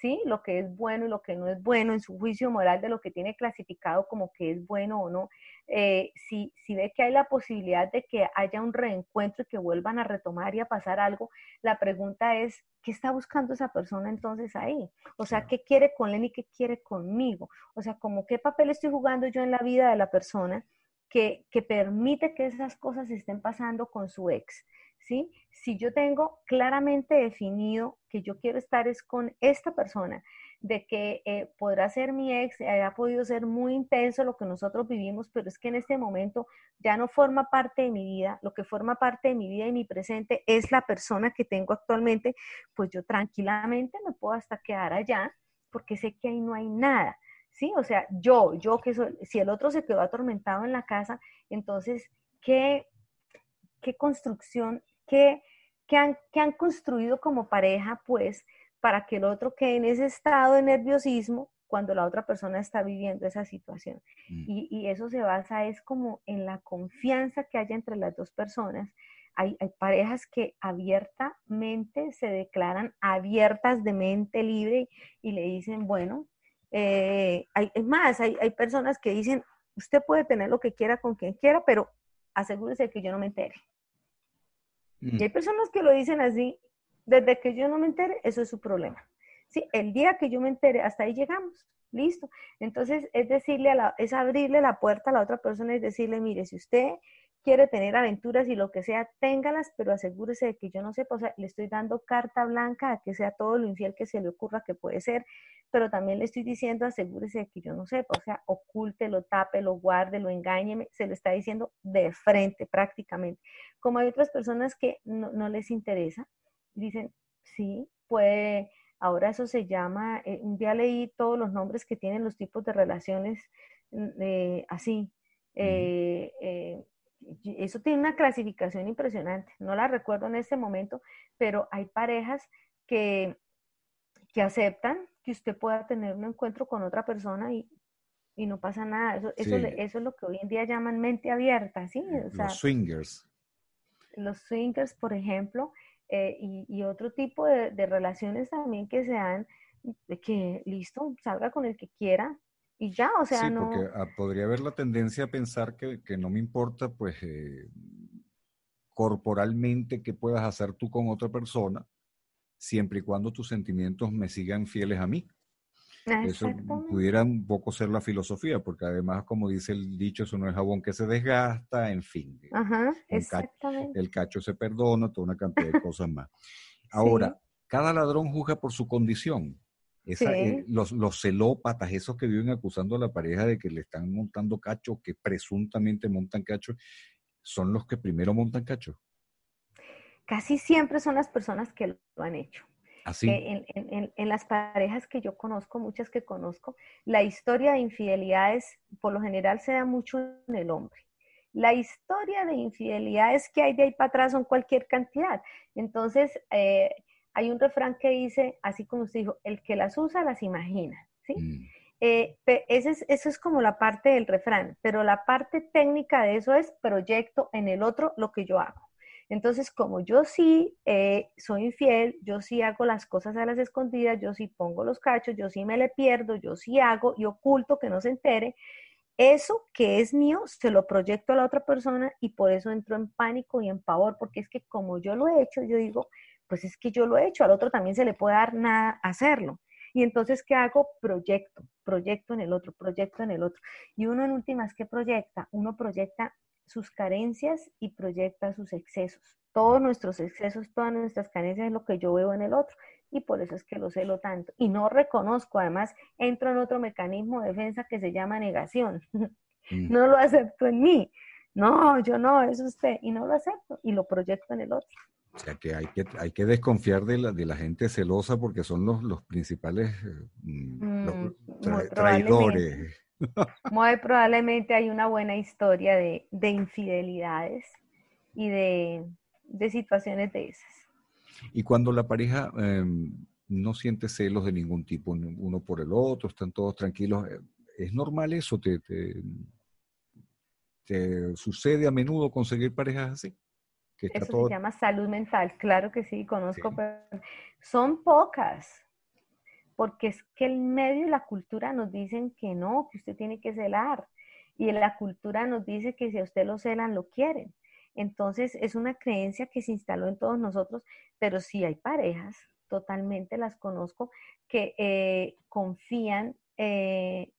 ¿sí? Lo que es bueno y lo que no es bueno, en su juicio moral de lo que tiene clasificado como que es bueno o no. Eh, si, si ve que hay la posibilidad de que haya un reencuentro y que vuelvan a retomar y a pasar algo, la pregunta es, ¿qué está buscando esa persona entonces ahí? O sea, ¿qué quiere con él y qué quiere conmigo? O sea, como qué papel estoy jugando yo en la vida de la persona que, que permite que esas cosas estén pasando con su ex. ¿Sí? Si yo tengo claramente definido que yo quiero estar es con esta persona, de que eh, podrá ser mi ex, haya podido ser muy intenso lo que nosotros vivimos, pero es que en este momento ya no forma parte de mi vida, lo que forma parte de mi vida y mi presente es la persona que tengo actualmente, pues yo tranquilamente me puedo hasta quedar allá porque sé que ahí no hay nada. ¿Sí? O sea, yo, yo que soy, si el otro se quedó atormentado en la casa, entonces, ¿qué, qué construcción que, han, que han construido como pareja, pues, para que el otro quede en ese estado de nerviosismo cuando la otra persona está viviendo esa situación. Mm. Y, eso se basa es como en la confianza que haya entre las dos personas. Hay, parejas que abiertamente se declaran abiertas de mente libre y, le dicen, bueno, eh, hay, es más, hay, hay personas que dicen, usted puede tener lo que quiera con quien quiera, pero asegúrese de que yo no me entere. Y mm. hay personas que lo dicen así, desde que yo no me entere, eso es su problema. Sí, el día que yo me entere, hasta ahí llegamos, listo. Entonces, es decirle a la, es abrirle la puerta a la otra persona y decirle, mire, si usted quiere tener aventuras y lo que sea, téngalas, pero asegúrese de que yo no sepa, o sea, le estoy dando carta blanca a que sea todo lo infiel que se le ocurra que puede ser, pero también le estoy diciendo, asegúrese de que yo no sepa, o sea, ocúltelo, tápelo, guárdelo, engáñeme, se lo está diciendo de frente prácticamente. Como hay otras personas que no, no les interesa, dicen, sí, puede, ahora eso se llama, eh, un día leí todos los nombres que tienen los tipos de relaciones mm, así. Eh, eh, eso tiene una clasificación impresionante. No la recuerdo en este momento, pero hay parejas que, que aceptan que usted pueda tener un encuentro con otra persona y, y no pasa nada. Eso, eso, eso, es lo que hoy en día llaman mente abierta, ¿sí? los swingers. Los swingers, por ejemplo, eh, y, y, otro tipo de, de, relaciones también que se dan de que listo, salga con el que quiera y ya, o sea, sí, no. porque podría haber la tendencia a pensar que, que no me importa, pues, eh, corporalmente qué puedas hacer tú con otra persona, siempre y cuando tus sentimientos me sigan fieles a mí. Eso pudiera un poco ser la filosofía, porque además, como dice el dicho, eso no es jabón que se desgasta, en fin. Ajá, exactamente. el cacho se perdona, toda una cantidad de cosas más. Ahora, cada ladrón juzga por su condición. Eh, los, los, celópatas, esos que viven acusando a la pareja de que le están montando cacho, que presuntamente montan cacho, son los que primero montan cacho. Casi siempre son las personas que lo han hecho. Así. ¿Ah, en, en, las parejas que yo conozco, muchas que conozco, la historia de infidelidades por lo general se da mucho en el hombre. La historia de infidelidades que hay de ahí para atrás son cualquier cantidad. Entonces, eh, hay un refrán que dice, así como usted dijo, el que las usa las imagina, ¿sí? Mm. Eh, ese es, eso es como la parte del refrán, pero la parte técnica de eso es proyecto en el otro lo que yo hago. Entonces, como yo sí eh, soy infiel, yo sí hago las cosas a las escondidas, yo sí pongo los cachos, yo sí me le pierdo, yo sí hago y oculto que no se entere, eso que es mío se lo proyecto a la otra persona y por eso entro en pánico y en pavor, porque es que como yo lo he hecho, yo digo, pues es que yo lo he hecho, al otro también se le puede dar nada hacerlo. Y entonces, ¿qué hago? Proyecto, proyecto en el otro, proyecto en el otro. Y uno en últimas, ¿qué proyecta? Uno proyecta sus carencias y proyecta sus excesos. Todos nuestros excesos, todas nuestras carencias es lo que yo veo en el otro. Y por eso es que lo celo tanto. Y no reconozco, además, entro en otro mecanismo de defensa que se llama negación. Mm. No lo acepto en mí. No, yo no, es usted. Y no lo acepto y lo proyecto en el otro. O sea que hay que, hay que desconfiar de la, de la gente celosa porque son los, los principales mm, mm, traidores. Muy probablemente hay una buena historia de, de infidelidades y de, de, situaciones de esas. Y cuando la pareja em, no siente celos de ningún tipo, uno por el otro, están todos tranquilos, eh, ¿es normal eso? ¿Te, te, te sucede a menudo conseguir parejas así? Eso se llama salud mental, claro que sí, conozco, pero son pocas, porque es que el medio y la cultura nos dicen que no, que usted tiene que celar, y la cultura nos dice que si a usted lo celan, lo quieren. Entonces es una creencia que se instaló en todos nosotros, pero sí hay parejas, totalmente las conozco, que eh, confían eh,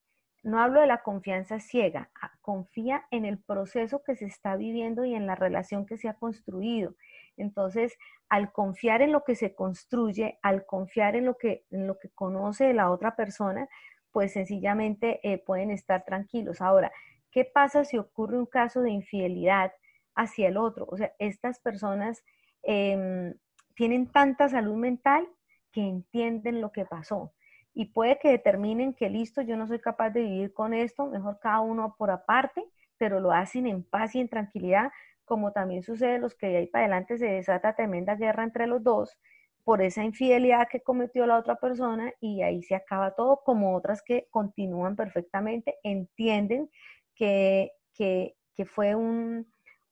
no hablo de la confianza ciega, ah, confía en el proceso que se está viviendo y en la relación que se ha construido. Entonces, al confiar en lo que se construye, al confiar en lo que, en lo que conoce la otra persona, pues sencillamente eh, pueden estar tranquilos. Ahora, ¿qué pasa si ocurre un caso de infidelidad hacia el otro? O sea, estas personas em, tienen tanta salud mental que entienden lo que pasó y puede que determinen que listo, yo no soy capaz de vivir con esto, mejor cada uno por aparte, pero lo hacen en paz y en tranquilidad, como también sucede los que de ahí para adelante se desata tremenda guerra entre los dos por esa infidelidad que cometió la otra persona y ahí se acaba todo, como otras que continúan perfectamente, entienden que, que, que fue un,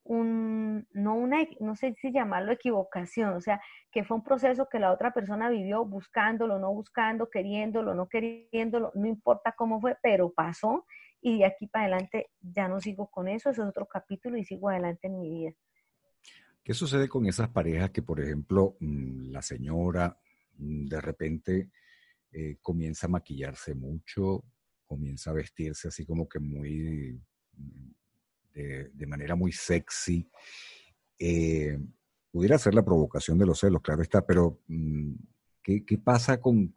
un, no una, no sé si llamarlo equivocación, o sea, que fue un proceso que la otra persona vivió buscándolo, no buscando, queriéndolo, no queriéndolo, no importa cómo fue, pero pasó y de aquí para adelante ya no sigo con eso, eso es otro capítulo y sigo adelante en mi vida. ¿Qué sucede con esas parejas que, por ejemplo, mm, la señora mm, de repente eh, comienza a maquillarse mucho, comienza a vestirse así como que muy mm, de, manera muy sexy. Eh, pudiera ser la provocación de los celos, claro está, pero mm, ¿qué, pasa con,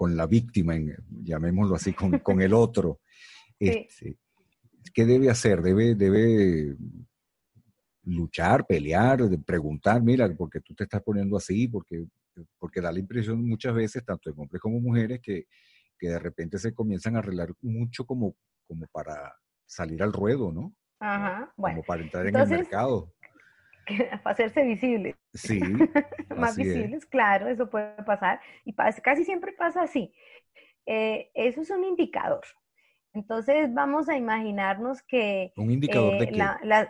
la víctima, llamémoslo así, con, el otro? Este, ¿Qué debe hacer? Debe, debe luchar, pelear, preguntar, mira, porque tú te estás poniendo así, porque, porque da la impresión muchas veces, tanto de hombres como mujeres, que, que de repente se comienzan a arreglar mucho como, como para salir al ruedo, ¿no? Ajá, bueno. Como para entrar en el mercado. Para hacerse visibles. Sí. Más visibles, claro, eso puede pasar. Y casi siempre pasa así. Eh, eso es un indicador. Entonces vamos a imaginarnos que... ¿Un indicador de eh, qué?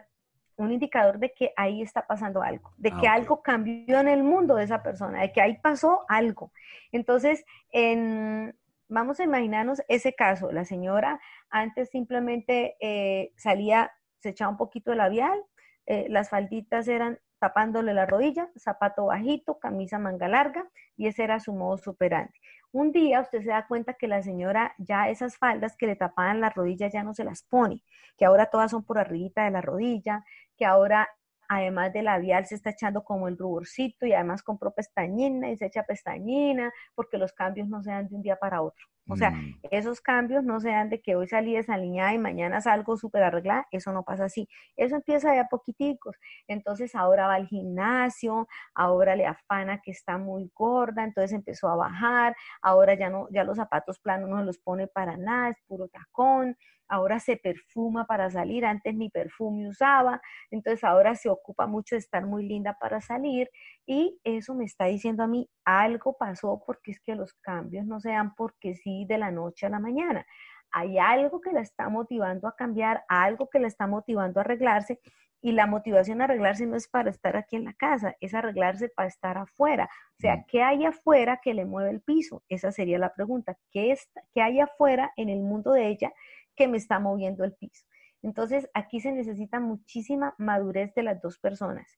un indicador de que ahí está pasando algo, de Ah, que algo cambió en el mundo de esa persona, de que ahí pasó algo. Entonces, en- vamos a imaginarnos ese caso. La señora antes simplemente eh, salía, se echaba un poquito de labial, eh, las falditas eran tapándole la rodilla, zapato bajito, camisa manga larga, y ese era su modo superante. Un día usted se da cuenta que la señora ya esas faldas que le tapaban la rodilla ya no se las pone, que ahora todas son por arribita de la rodilla, que ahora además de labial se está echando como el ruborcito y además compró pestañina y se echa pestañina porque los cambios no se dan de un día para otro. O sea, Mm, esos cambios no se dan de que hoy salí desaliñada y mañana salgo súper arreglada, eso no pasa así. Eso empieza de a poquiticos. Entonces ahora va al gimnasio, ahora le afana que está muy gorda, entonces empezó a bajar, ahora ya no, ya los zapatos planos no los pone para nada, es puro tacón, ahora se perfuma para salir, antes ni perfume usaba, entonces ahora se ocupa mucho de estar muy linda para salir y eso me está diciendo a mí, algo pasó porque es que los cambios no se dan porque sí de la noche a la mañana. Hay algo que la está motivando a cambiar, algo que la está motivando a arreglarse y la motivación a arreglarse no es para estar aquí en la casa, es arreglarse para estar afuera. O sea. ¿qué hay afuera que le mueve el piso? Esa sería la pregunta. ¿Qué, está, qué hay afuera en el mundo de ella que me está moviendo el piso? Entonces, aquí se necesita muchísima madurez de las dos personas.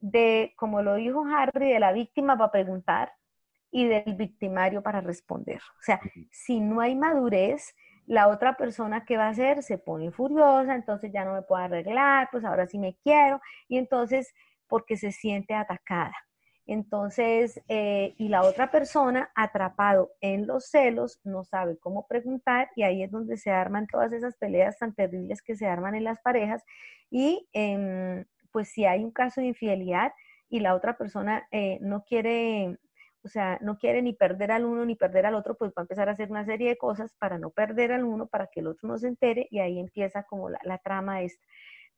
De, como lo dijo Harry, de la víctima para preguntar y del victimario para responder. O sea, si no hay madurez, la otra persona que va a hacer se pone furiosa, entonces ya no me puedo arreglar, pues ahora sí me quiero, y entonces porque se siente atacada. Entonces, eh, y la otra persona atrapado en los celos no sabe cómo preguntar y ahí es donde se arman todas esas peleas tan terribles que se arman en las parejas. Y em, pues si hay un caso de infidelidad y la otra persona eh, no quiere, o sea, no quiere ni perder al uno ni perder al otro, pues va a empezar a hacer una serie de cosas para no perder al uno, para que el otro no se entere y ahí empieza como la, la trama esta.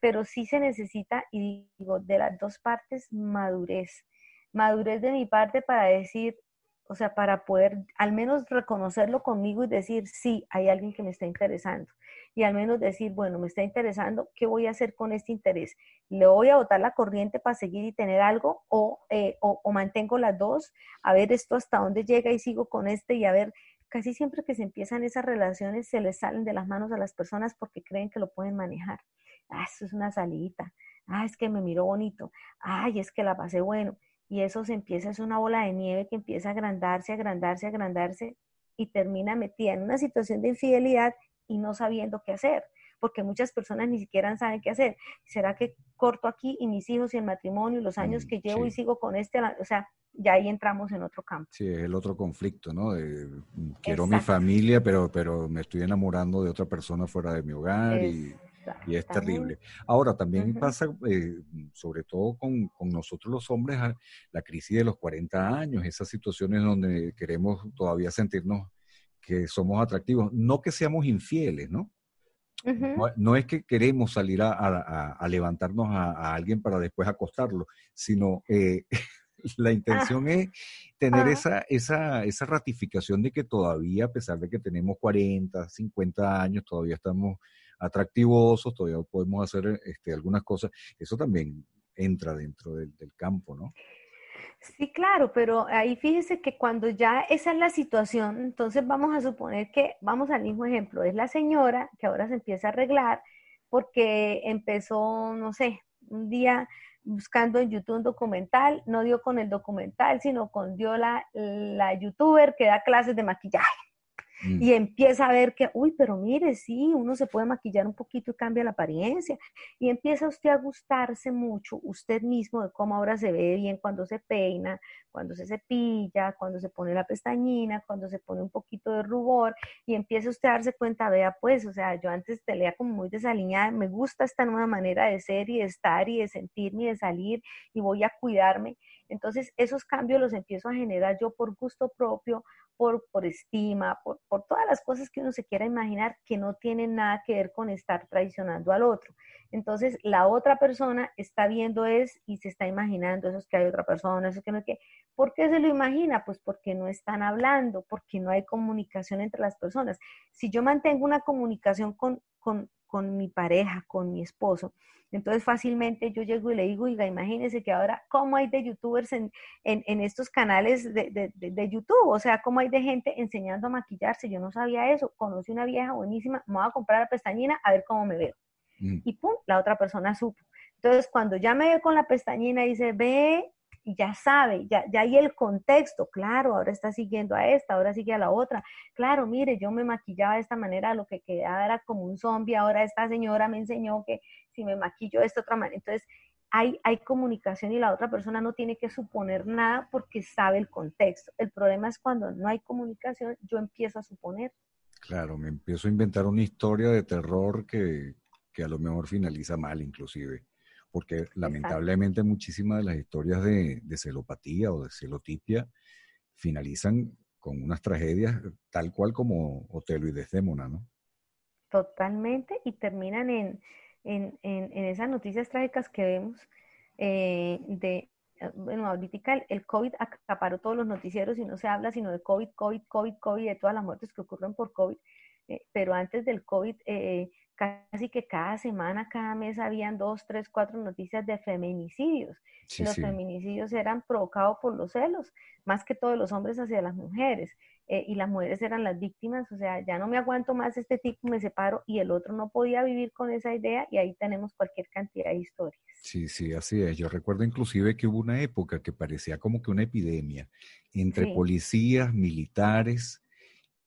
Pero sí se necesita, y digo, de las dos partes, madurez madurez de mi parte para decir, o sea, para poder al menos reconocerlo conmigo y decir, sí, hay alguien que me está interesando. Y al menos decir, bueno, me está interesando, ¿qué voy a hacer con este interés? ¿Le voy a botar la corriente para seguir y tener algo? O, eh, o, o mantengo las dos? A ver esto hasta dónde llega y sigo con este y a ver, casi siempre que se empiezan esas relaciones se les salen de las manos a las personas porque creen que lo pueden manejar. Ah, eso es una salidita. Ah, es que me miró bonito. Ay, es que la pasé bueno y eso se empieza, es una bola de nieve que empieza a agrandarse, agrandarse, agrandarse y termina metida en una situación de infidelidad y no sabiendo qué hacer, porque muchas personas ni siquiera saben qué hacer. ¿Será que corto aquí y mis hijos y el matrimonio y los años que llevo sí. y sigo con este? O sea, ya ahí entramos en otro campo. Sí, es el otro conflicto, ¿no? De, quiero Exacto. mi familia, pero, pero me estoy enamorando de otra persona fuera de mi hogar y, y, es terrible. Ahora, también uh -huh. pasa, eh, sobre todo con, con, nosotros los hombres, la crisis de los 40 años, esas situaciones donde queremos todavía sentirnos que somos atractivos, no que seamos infieles, ¿no? Uh -huh. no, no, es que queremos salir a, a, a levantarnos a, a, alguien para después acostarlo, sino eh, la intención ah. es tener ah. esa, esa, esa ratificación de que todavía, a pesar de que tenemos 40, 50 años, todavía estamos atractivosos, todavía podemos hacer este, algunas cosas. Eso también entra dentro del, del campo, ¿no? Sí, claro, pero ahí fíjese que cuando ya esa es la situación, entonces vamos a suponer que, vamos al mismo ejemplo, es la señora que ahora se empieza a arreglar porque empezó, no sé, un día buscando en YouTube un documental, no dio con el documental, sino con dio la, la youtuber que da clases de maquillaje. Mm. Y empieza a ver que, uy, pero mire, sí, uno se puede maquillar un poquito y cambia la apariencia. Y empieza usted a gustarse mucho, usted mismo, de cómo ahora se ve bien cuando se peina, cuando se cepilla, cuando se pone la pestañina, cuando se pone un poquito de rubor. Y empieza usted a darse cuenta, vea, pues, o sea, yo antes te leía como muy desaliñada, me gusta esta nueva manera de ser y de estar y de sentirme y de salir y voy a cuidarme. Entonces, esos cambios los empiezo a generar yo por gusto propio, por, estima, por, todas las cosas que uno se quiera imaginar que no tienen nada que ver con estar traicionando al otro. Entonces, la otra persona está viendo es y se está imaginando eso es que hay otra persona, eso que no es que. ¿Por qué se lo imagina? Pues porque no están hablando, porque no hay comunicación entre las personas. Si yo mantengo una comunicación con, con, con mi pareja, con mi esposo. Entonces fácilmente yo llego y le digo, oiga, imagínese que ahora, ¿cómo hay de youtubers en, estos canales de, YouTube? O sea, ¿cómo hay de gente enseñando a maquillarse? Yo no sabía eso. Conocí una vieja buenísima, me voy a comprar la pestañina a ver cómo me veo. Mm. Y pum, la otra persona supo. Entonces, cuando ya me ve con la pestañina, dice, ve, ya sabe, ya, ya hay el contexto, claro, ahora está siguiendo a esta, ahora sigue a la otra, claro, mire, yo me maquillaba de esta manera, lo que quedaba era como un zombie, ahora esta señora me enseñó que si me maquillo de esta otra manera, entonces hay, hay comunicación y la otra persona no tiene que suponer nada porque sabe el contexto. El problema es cuando no hay comunicación, yo empiezo a suponer. Claro, me empiezo a inventar una historia de terror que, que a lo mejor finaliza mal inclusive porque lamentablemente muchísimas de las historias de, celopatía o de celotipia finalizan con unas tragedias tal cual como Otelo y Desdémona, ¿no? Totalmente, y terminan en, esas noticias trágicas que vemos eh, de, eh, bueno, ahorita el, COVID acaparó todos los noticieros y no se habla sino de COVID, COVID, COVID, COVID, de todas las muertes que ocurren por COVID, eh, pero antes del COVID casi que cada semana, cada mes habían dos, tres, cuatro noticias de feminicidios. los feminicidios eran provocados por los celos, más que todos los hombres hacia las mujeres. Eh, y las mujeres eran las víctimas, o sea, ya no me aguanto más este tipo, me separo, y el otro no podía vivir con esa idea, y ahí tenemos cualquier cantidad de historias. Sí, sí, así es. Yo recuerdo inclusive que hubo una época que parecía como que una epidemia entre policías, militares,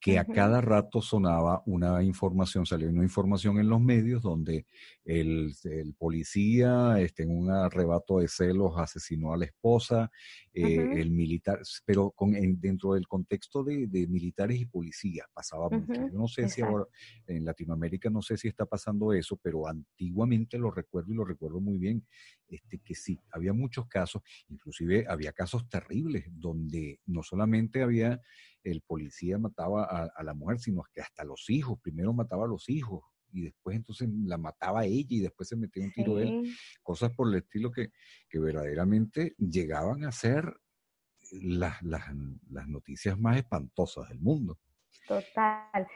que a cada rato sonaba una información, salió una información en los medios donde el, policía este, en un arrebato de celos asesinó a la esposa, eh, el militar, pero con, dentro del contexto de, militares y policías pasaba mucho. Yo no sé si ahora en Latinoamérica no sé si está pasando eso, pero antiguamente lo recuerdo y lo recuerdo muy bien, este, que sí, había muchos casos, inclusive había casos terribles donde no solamente había el policía mataba a, la mujer, sino que hasta los hijos, primero mataba a los hijos y después entonces la mataba ella y después se metía un tiro de él, cosas por el estilo que, verdaderamente llegaban a ser las, noticias más espantosas del mundo. Total.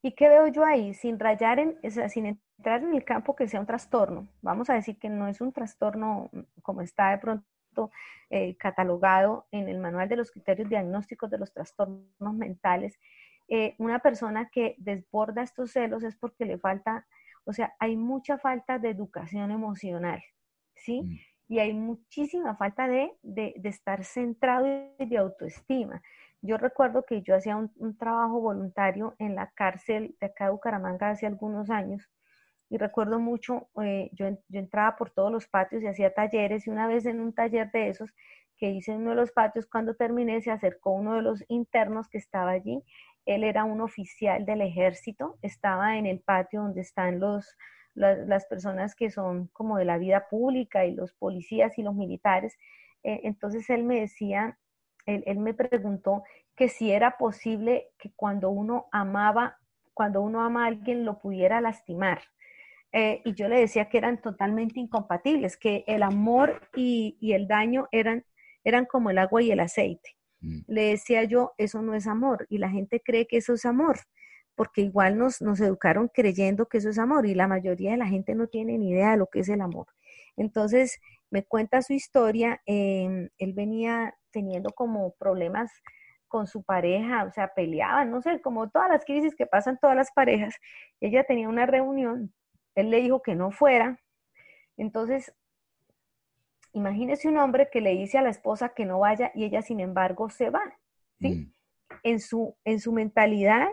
¿Y qué veo yo ahí? Sin rayar en, sin entrar en el campo que sea un trastorno. Vamos a decir que no es un trastorno como está de pronto eh, catalogado en el manual de los criterios diagnósticos de los trastornos mentales, eh, una persona que desborda estos celos es porque le falta, o sea, hay mucha falta de educación emocional, ¿sí? Mm. Y hay muchísima falta de, estar centrado y de autoestima. Yo recuerdo que yo hacía un, un, trabajo voluntario en la cárcel de acá de Bucaramanga hace algunos años y recuerdo mucho, eh, yo, yo, entraba por todos los patios y hacía talleres y una vez en un taller de esos que hice en uno de los patios, cuando terminé se acercó uno de los internos que estaba allí. Él era un oficial del ejército, estaba en el patio donde están los, las, personas que son como de la vida pública y los policías y los militares. Eh, entonces él me decía, él, me preguntó que si era posible que cuando uno amaba, cuando uno ama a alguien lo pudiera lastimar. Eh, y yo le decía que eran totalmente incompatibles, que el amor y, el daño eran, eran como el agua y el aceite. Mm. Le decía yo, eso no es amor, y la gente cree que eso es amor, porque igual nos, nos educaron creyendo que eso es amor, y la mayoría de la gente no tiene ni idea de lo que es el amor. Entonces, me cuenta su historia, em, él venía teniendo como problemas con su pareja, o sea, peleaban, no sé, como todas las crisis que pasan todas las parejas. Ella tenía una reunión él le dijo que no fuera. Entonces, imagínese un hombre que le dice a la esposa que no vaya y ella, sin embargo, se va. ¿sí? Mm. En, su, en su mentalidad,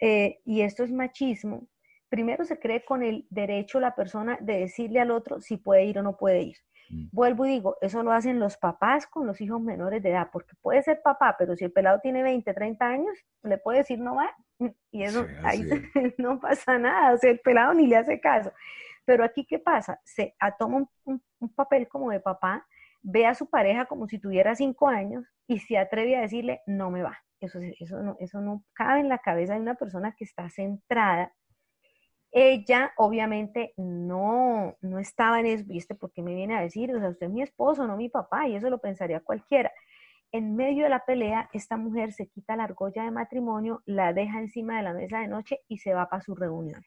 eh, y esto es machismo, primero se cree con el derecho la persona de decirle al otro si puede ir o no puede ir. Mm. Vuelvo y digo, eso lo hacen los papás con los hijos menores de edad, porque puede ser papá, pero si el pelado tiene 20, 30 años, le puede decir no va, y eso ahí no pasa nada, o sea, el pelado ni le hace caso. Pero aquí, ¿qué pasa? Se toma un, papel como de papá, ve a su pareja como si tuviera cinco años y se atreve a decirle, no me va. Eso, eso, no, eso no cabe en la cabeza de una persona que está centrada. Ella obviamente no, no estaba en eso, ¿viste? Porque me viene a decir, o sea, usted es mi esposo, no mi papá, y eso lo pensaría cualquiera en medio de la pelea, esta mujer se quita la argolla de matrimonio, la deja encima de la mesa de noche y se va para su reunión.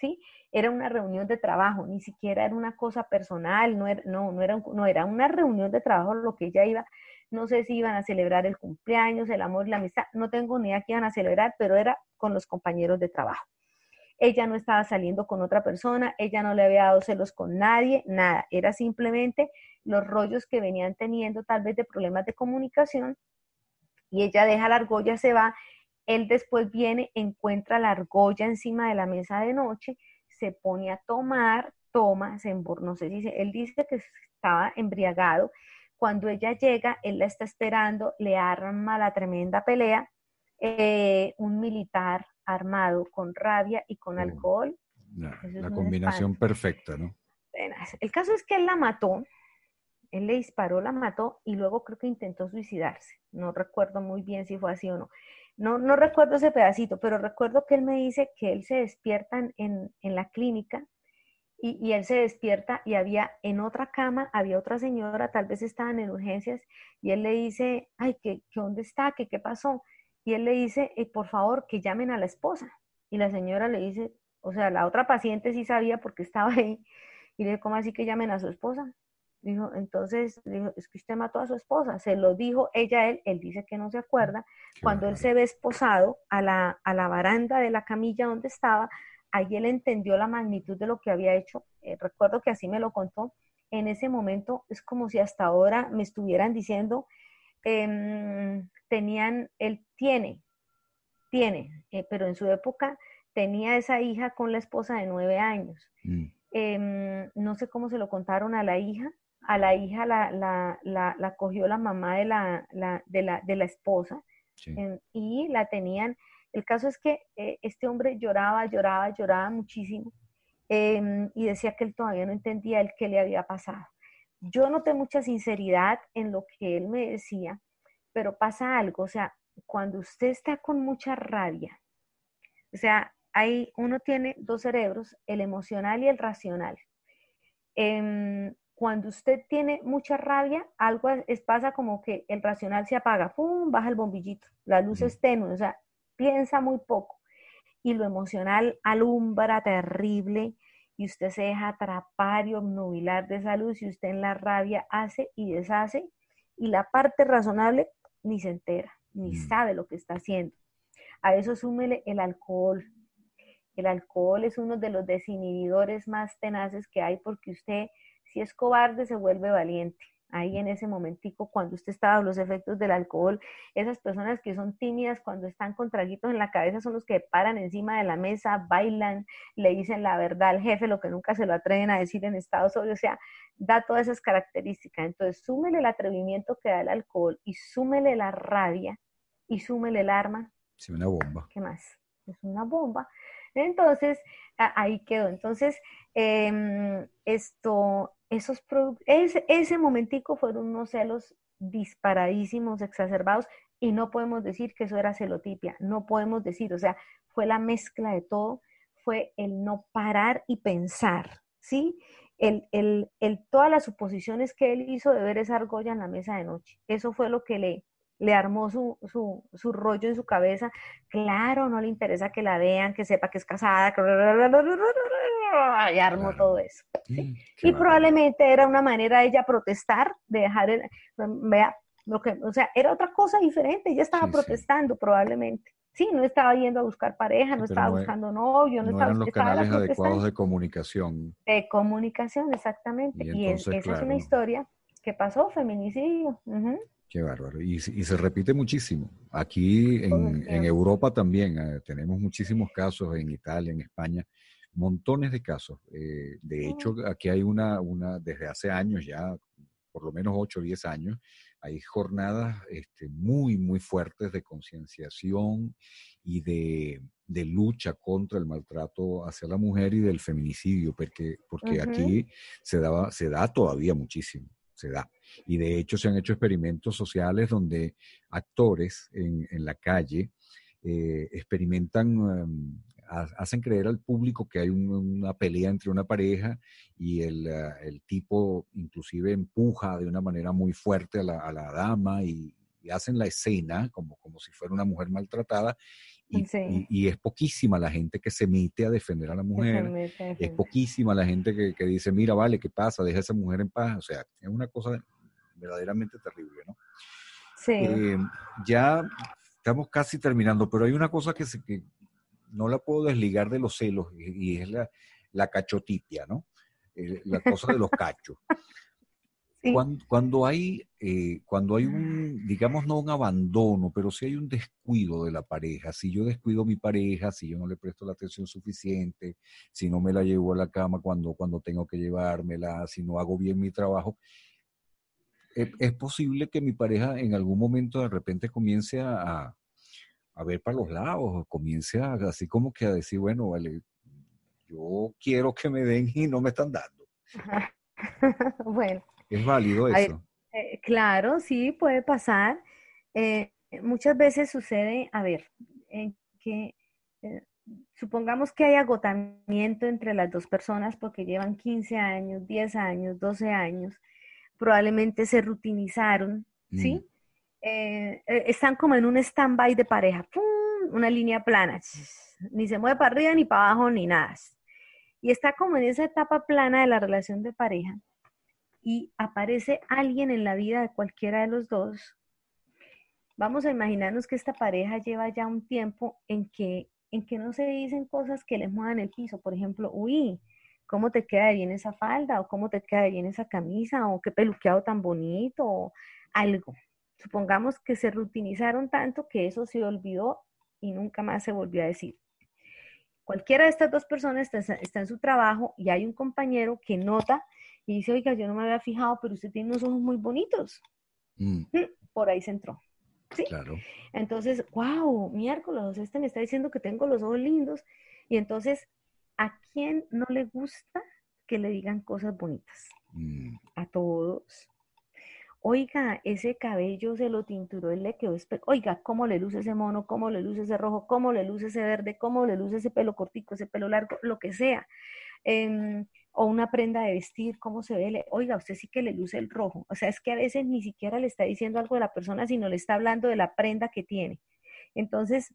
¿Sí? Era una reunión de trabajo, ni siquiera era una cosa personal, no era, no, no era, no era una reunión de trabajo lo que ella iba, no sé si iban a celebrar el cumpleaños, el amor la amistad, no tengo ni idea qué iban a celebrar, pero era con los compañeros de trabajo. Ella no estaba saliendo con otra persona, ella no le había dado celos con nadie, nada, era simplemente los rollos que venían teniendo tal vez de problemas de comunicación y ella deja la argolla, se va, él después viene, encuentra la argolla encima de la mesa de noche, se pone a tomar, toma, se no sé si él dice que estaba embriagado, cuando ella llega, él la está esperando, le arma la tremenda pelea, eh, un militar armado con rabia y con alcohol. La, combinación perfecta, ¿no? El caso es que él la mató, él le disparó, la mató y luego creo que intentó suicidarse. No recuerdo muy bien si fue así o no. No, no recuerdo ese pedacito, pero recuerdo que él me dice que él se despierta en, en la clínica y, y, él se despierta y había en otra cama, había otra señora, tal vez estaban en urgencias, y él le dice, ay, ¿qué, qué dónde está? ¿Qué, ¿Qué pasó? Y él le dice, eh, por favor, que llamen a la esposa. Y la señora le dice, o sea, la otra paciente sí sabía porque estaba ahí. Y le dice, ¿cómo así que llamen a su esposa? Dijo, entonces, dijo, es que usted mató a su esposa. Se lo dijo ella a él, él dice que no se acuerda. Cuando él se ve esposado a la, a la baranda de la camilla donde estaba, ahí él entendió la magnitud de lo que había hecho. Eh, recuerdo que así me lo contó. En ese momento es como si hasta ahora me estuvieran diciendo, eh, tenían, él tiene, tiene, eh, pero en su época tenía esa hija con la esposa de nueve años. Mm. Em, no sé cómo se lo contaron a la hija. A la hija la, la, la, cogió la mamá de la, de la, de la esposa em, y la tenían. El caso es que eh, este hombre lloraba, lloraba, lloraba muchísimo em, y decía que él todavía no entendía el qué le había pasado. Yo noté mucha sinceridad en lo que él me decía, pero pasa algo, o sea, cuando usted está con mucha rabia, o sea, hay, uno tiene dos cerebros, el emocional y el racional. Em, cuando usted tiene mucha rabia, algo es, pasa como que el racional se apaga, ¡pum! baja el bombillito, la luz es tenue, o sea, piensa muy poco. Y lo emocional alumbra terrible y usted se deja atrapar y obnubilar de esa luz y usted en la rabia hace y deshace y la parte razonable ni se entera, ni mm. sabe lo que está haciendo. A eso súmele el alcohol. El alcohol es uno de los desinhibidores más tenaces que hay porque usted, si es cobarde, se vuelve valiente ahí en ese momentico cuando usted está bajo los efectos del alcohol. Esas personas que son tímidas cuando están con traguitos en la cabeza son los que paran encima de la mesa, bailan, le dicen la verdad al jefe, lo que nunca se lo atreven a decir en estado sobrio, o sea, da todas esas características. Entonces, súmele el atrevimiento que da el alcohol y súmele la rabia y súmele el arma. Sí, una bomba. ¿Qué más? Es una bomba. Entonces, ahí quedó. Entonces, em, esto, esos ese, ese momentico fueron unos celos disparadísimos, exacerbados, y no podemos decir que eso era celotipia, no podemos decir, o sea, fue la mezcla de todo, fue el no parar y pensar, ¿sí? El, el, el, todas las suposiciones que él hizo de ver esa argolla en la mesa de noche, eso fue lo que le, le armó su, su, su, rollo en su cabeza. Claro, no le interesa que la vean, que sepa que es casada, y armó todo eso. Y probablemente era una manera de ella protestar, de dejar, el, vea, lo que, o sea, era otra cosa diferente, ella estaba protestando probablemente. Sí, no estaba yendo a buscar pareja, no estaba buscando novio, no, estaba eran los canales adecuados de comunicación. De comunicación, exactamente. Y, esa es una historia que pasó, feminicidio. Qué bárbaro. Y, se repite muchísimo. Aquí en, Europa también eh, tenemos muchísimos casos, en Italia, en España, montones de casos. Eh, de hecho, aquí hay una, una, desde hace años ya, por lo menos 8 o 10 años, hay jornadas este, muy, muy fuertes de concienciación y de, de, lucha contra el maltrato hacia la mujer y del feminicidio, porque, porque aquí se, daba, se da todavía muchísimo se da. Y de hecho se han hecho experimentos sociales donde actores en, la calle eh, experimentan, em, hacen creer al público que hay una pelea entre una pareja y el, ah, tipo inclusive empuja de una manera muy fuerte a la, dama y, hacen la escena como, como si fuera una mujer maltratada y, es poquísima la gente que se mete a defender a la mujer. Es poquísima la gente que, dice, mira, vale, ¿qué pasa? Deja a esa mujer en paz. O sea, es una cosa verdaderamente terrible, ¿no? Sí. Eh, ya estamos casi terminando, pero hay una cosa que, se, que no la puedo desligar de los celos y, es la, la cachotipia, ¿no? Eh, la cosa de los cachos. Cuando, hay, eh, cuando hay un, digamos, no un abandono, pero si hay un descuido de la pareja, si yo descuido a mi pareja, si yo no le presto la atención suficiente, si no me la llevo a la cama cuando, cuando tengo que llevármela, si no hago bien mi trabajo, e, es, posible que mi pareja en algún momento de repente comience a, a ver para los lados, comience a, así como que a decir, bueno, vale, yo quiero que me den y no me están dando. bueno. ¿Es válido eso? Eh, claro, sí, puede pasar. Eh, muchas veces sucede, a ver, que eh, supongamos que hay agotamiento entre las dos personas porque llevan 15 años, 10 años, 12 años, probablemente se rutinizaron, ¿sí? Mm. están como en un stand-by de pareja, una línea plana, ni se mueve para arriba ni para abajo ni nada. Y está como en esa etapa plana de la relación de pareja y aparece alguien en la vida de cualquiera de los dos, vamos a imaginarnos que esta pareja lleva ya un tiempo en que, en que no se dicen cosas que les muevan el piso. Por ejemplo, uy, ¿cómo te queda bien esa falda? ¿O cómo te queda bien esa camisa? ¿O qué peluqueado tan bonito? O algo. Supongamos que se rutinizaron tanto que eso se olvidó y nunca más se volvió a decir. Cualquiera de estas dos personas está, está en su trabajo y hay un compañero que nota y dice, oiga, yo no me había fijado, pero usted tiene unos ojos muy bonitos. Mm. Mm, por ahí se entró. ¿Sí? Claro. Entonces, wow, miércoles, este me está diciendo que tengo los ojos lindos. Y entonces, ¿a quién no le gusta que le digan cosas bonitas? Mm. A todos. Oiga, ese cabello se lo tinturó, él le quedó Oiga, ¿cómo le luce ese mono? ¿Cómo le luce ese rojo? ¿Cómo le luce ese verde? ¿Cómo le luce ese pelo cortico, ese pelo largo? Lo que sea. Eh, o una prenda de vestir, cómo se ve, oiga, usted sí que le luce el rojo. O sea, es que a veces ni siquiera le está diciendo algo de la persona, sino le está hablando de la prenda que tiene. Entonces,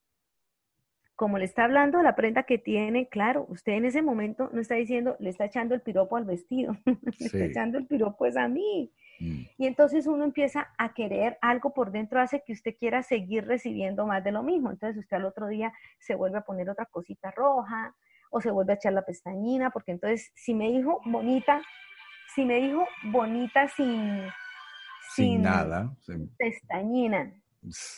como le está hablando de la prenda que tiene, claro, usted en ese momento no está diciendo, le está echando el piropo al vestido, le está echando el piropo es a mí. Mm. Y entonces uno empieza a querer algo por dentro, hace que usted quiera seguir recibiendo más de lo mismo. Entonces usted al otro día se vuelve a poner otra cosita roja, o se vuelve a echar la pestañina, porque entonces si me dijo bonita, si me dijo bonita sin, sin, nada, pestañina,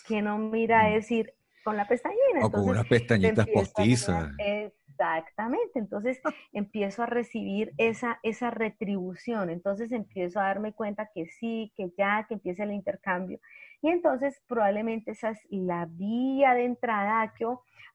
que no mira a decir con la pestañina. O con unas pestañitas postizas. Exactamente, entonces empiezo a recibir esa, esa retribución, entonces empiezo a darme cuenta que sí, que ya, que empieza el intercambio. Y entonces probablemente esa es la vía de entrada a que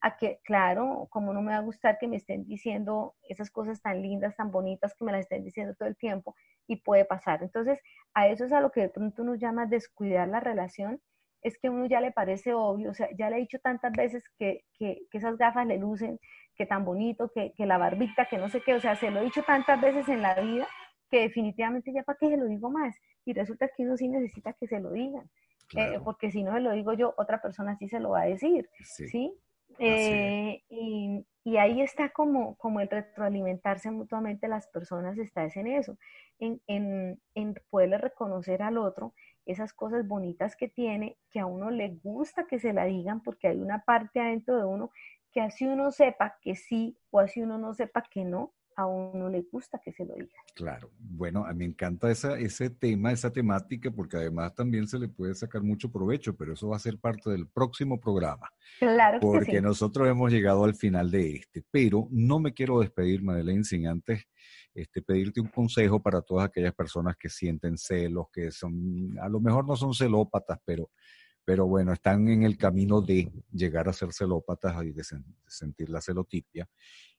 a que, claro, como no me va a gustar que me estén diciendo esas cosas tan lindas, tan bonitas, que me las estén diciendo todo el tiempo, y puede pasar. Entonces, a eso es a lo que de pronto nos llama descuidar la relación, es que uno ya le parece obvio, o sea, ya le he dicho tantas veces que, que, que esas gafas le lucen, que tan bonito, que, que, la barbita, que no sé qué, o sea, se lo he dicho tantas veces en la vida que definitivamente ya para qué se lo digo más. Y resulta que uno sí necesita que se lo digan, eh, porque si no se lo digo yo, otra persona sí se lo va a decir, ¿sí? Eh, y, y, ahí está como, como el retroalimentarse mutuamente las personas, está en eso, en, en, en poderle reconocer al otro esas cosas bonitas que tiene, que a uno le gusta que se la digan, porque hay una parte adentro de uno que así uno sepa que sí o así uno no sepa que no, a uno le gusta que se lo diga. Claro, bueno, a mí me encanta esa, ese tema, esa temática, porque además también se le puede sacar mucho provecho, pero eso va a ser parte del próximo programa. Claro. Que porque nosotros hemos llegado al final de este, pero no me quiero despedir, Madeleine, sin antes este, pedirte un consejo para todas aquellas personas que sienten celos, que son, a lo mejor no son celópatas, pero pero bueno, están en el camino de llegar a ser celópatas y de, sentir la celotipia.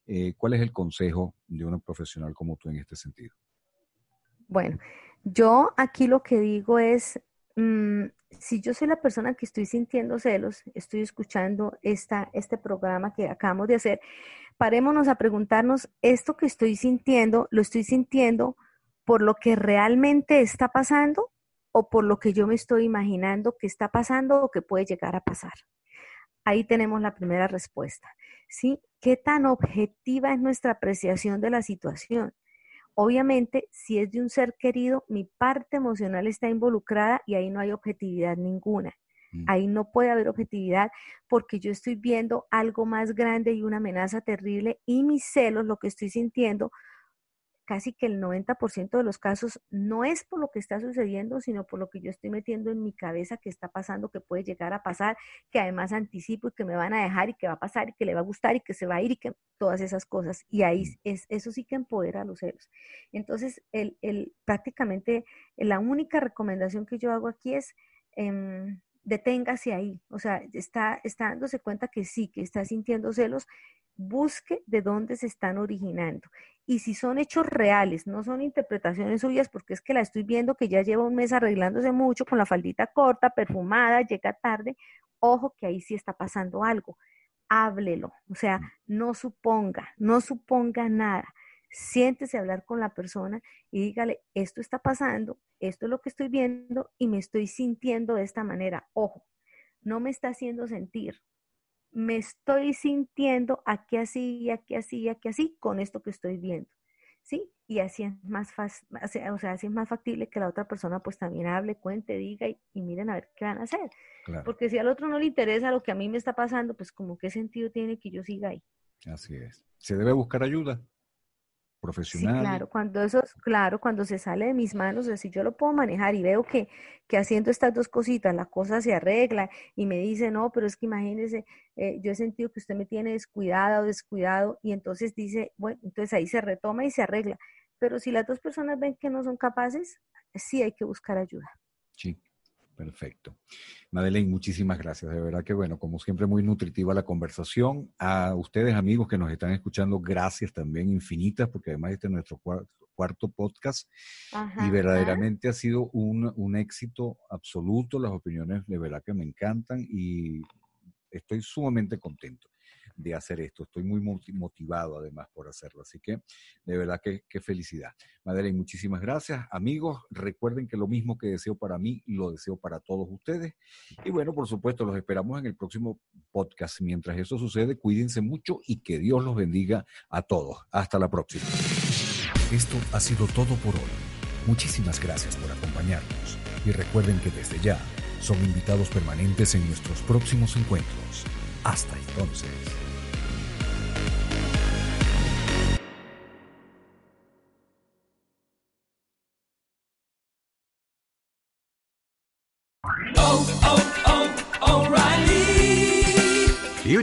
Eh, ¿Cuál es el consejo de una profesional como tú en este sentido? Bueno, yo aquí lo que digo es, mm, si yo soy la persona que estoy sintiendo celos, estoy escuchando esta, este programa que acabamos de hacer, parémonos a preguntarnos, ¿esto que estoy sintiendo, lo estoy sintiendo por lo que realmente está pasando o por lo que yo me estoy imaginando que está pasando o que puede llegar a pasar? Ahí tenemos la primera respuesta. ¿Sí? ¿Qué tan objetiva es nuestra apreciación de la situación? Obviamente, si es de un ser querido, mi parte emocional está involucrada y ahí no hay objetividad ninguna. Mm. Ahí no puede haber objetividad porque yo estoy viendo algo más grande y una amenaza terrible y mis celos, lo que estoy sintiendo, casi que el 90% de los casos no es por lo que está sucediendo, sino por lo que yo estoy metiendo en mi cabeza que está pasando, que puede llegar a pasar, que además anticipo y que me van a dejar y que va a pasar y que le va a gustar y que se va a ir y que todas esas cosas. Y ahí mm. es, eso sí que empodera a los celos. Entonces, el, el, prácticamente la única recomendación que yo hago aquí es... Eh, deténgase ahí, o sea, está, está dándose cuenta que sí, que está sintiendo celos, busque de dónde se están originando. Y si son hechos reales, no son interpretaciones suyas, porque es que la estoy viendo que ya lleva un mes arreglándose mucho con la faldita corta, perfumada, llega tarde, ojo que ahí sí está pasando algo. Háblelo, o sea, no suponga, no suponga nada. Siéntese a hablar con la persona y dígale, esto está pasando, esto es lo que estoy viendo y me estoy sintiendo de esta manera. Ojo, no me está haciendo sentir, me estoy sintiendo aquí así, aquí así, aquí así, con esto que estoy viendo. ¿Sí? Y así es más fácil, o sea, así es más factible que la otra persona pues también hable, cuente, diga y, miren a ver qué van a hacer. Porque si al otro no le interesa lo que a mí me está pasando, pues como qué sentido tiene que yo siga ahí. Así es. Se debe buscar ayuda profesional. Sí, claro, cuando eso, claro, cuando se sale de mis manos, si yo lo puedo manejar y veo que, que haciendo estas dos cositas la cosa se arregla y me dice, no, pero es que imagínese, eh, yo he sentido que usted me tiene descuidada o descuidado y entonces dice, bueno, entonces ahí se retoma y se arregla. Pero si las dos personas ven que no son capaces, sí hay que buscar ayuda. Sí. Perfecto. Madeleine, muchísimas gracias. De verdad que, bueno, como siempre, muy nutritiva la conversación. A ustedes, amigos que nos están escuchando, gracias también infinitas, porque además este es nuestro cuarto, podcast y verdaderamente ha sido un, un éxito absoluto. Las opiniones de verdad que me encantan y estoy sumamente contento de hacer esto. Estoy muy motivado además por hacerlo. Así que de verdad que, felicidad. Madeleine, muchísimas gracias. Amigos, recuerden que lo mismo que deseo para mí, lo deseo para todos ustedes. Y bueno, por supuesto, los esperamos en el próximo podcast. Mientras eso sucede, cuídense mucho y que Dios los bendiga a todos. Hasta la próxima. Esto ha sido todo por hoy. Muchísimas gracias por acompañarnos. Y recuerden que desde ya son invitados permanentes en nuestros próximos encuentros. Hasta entonces.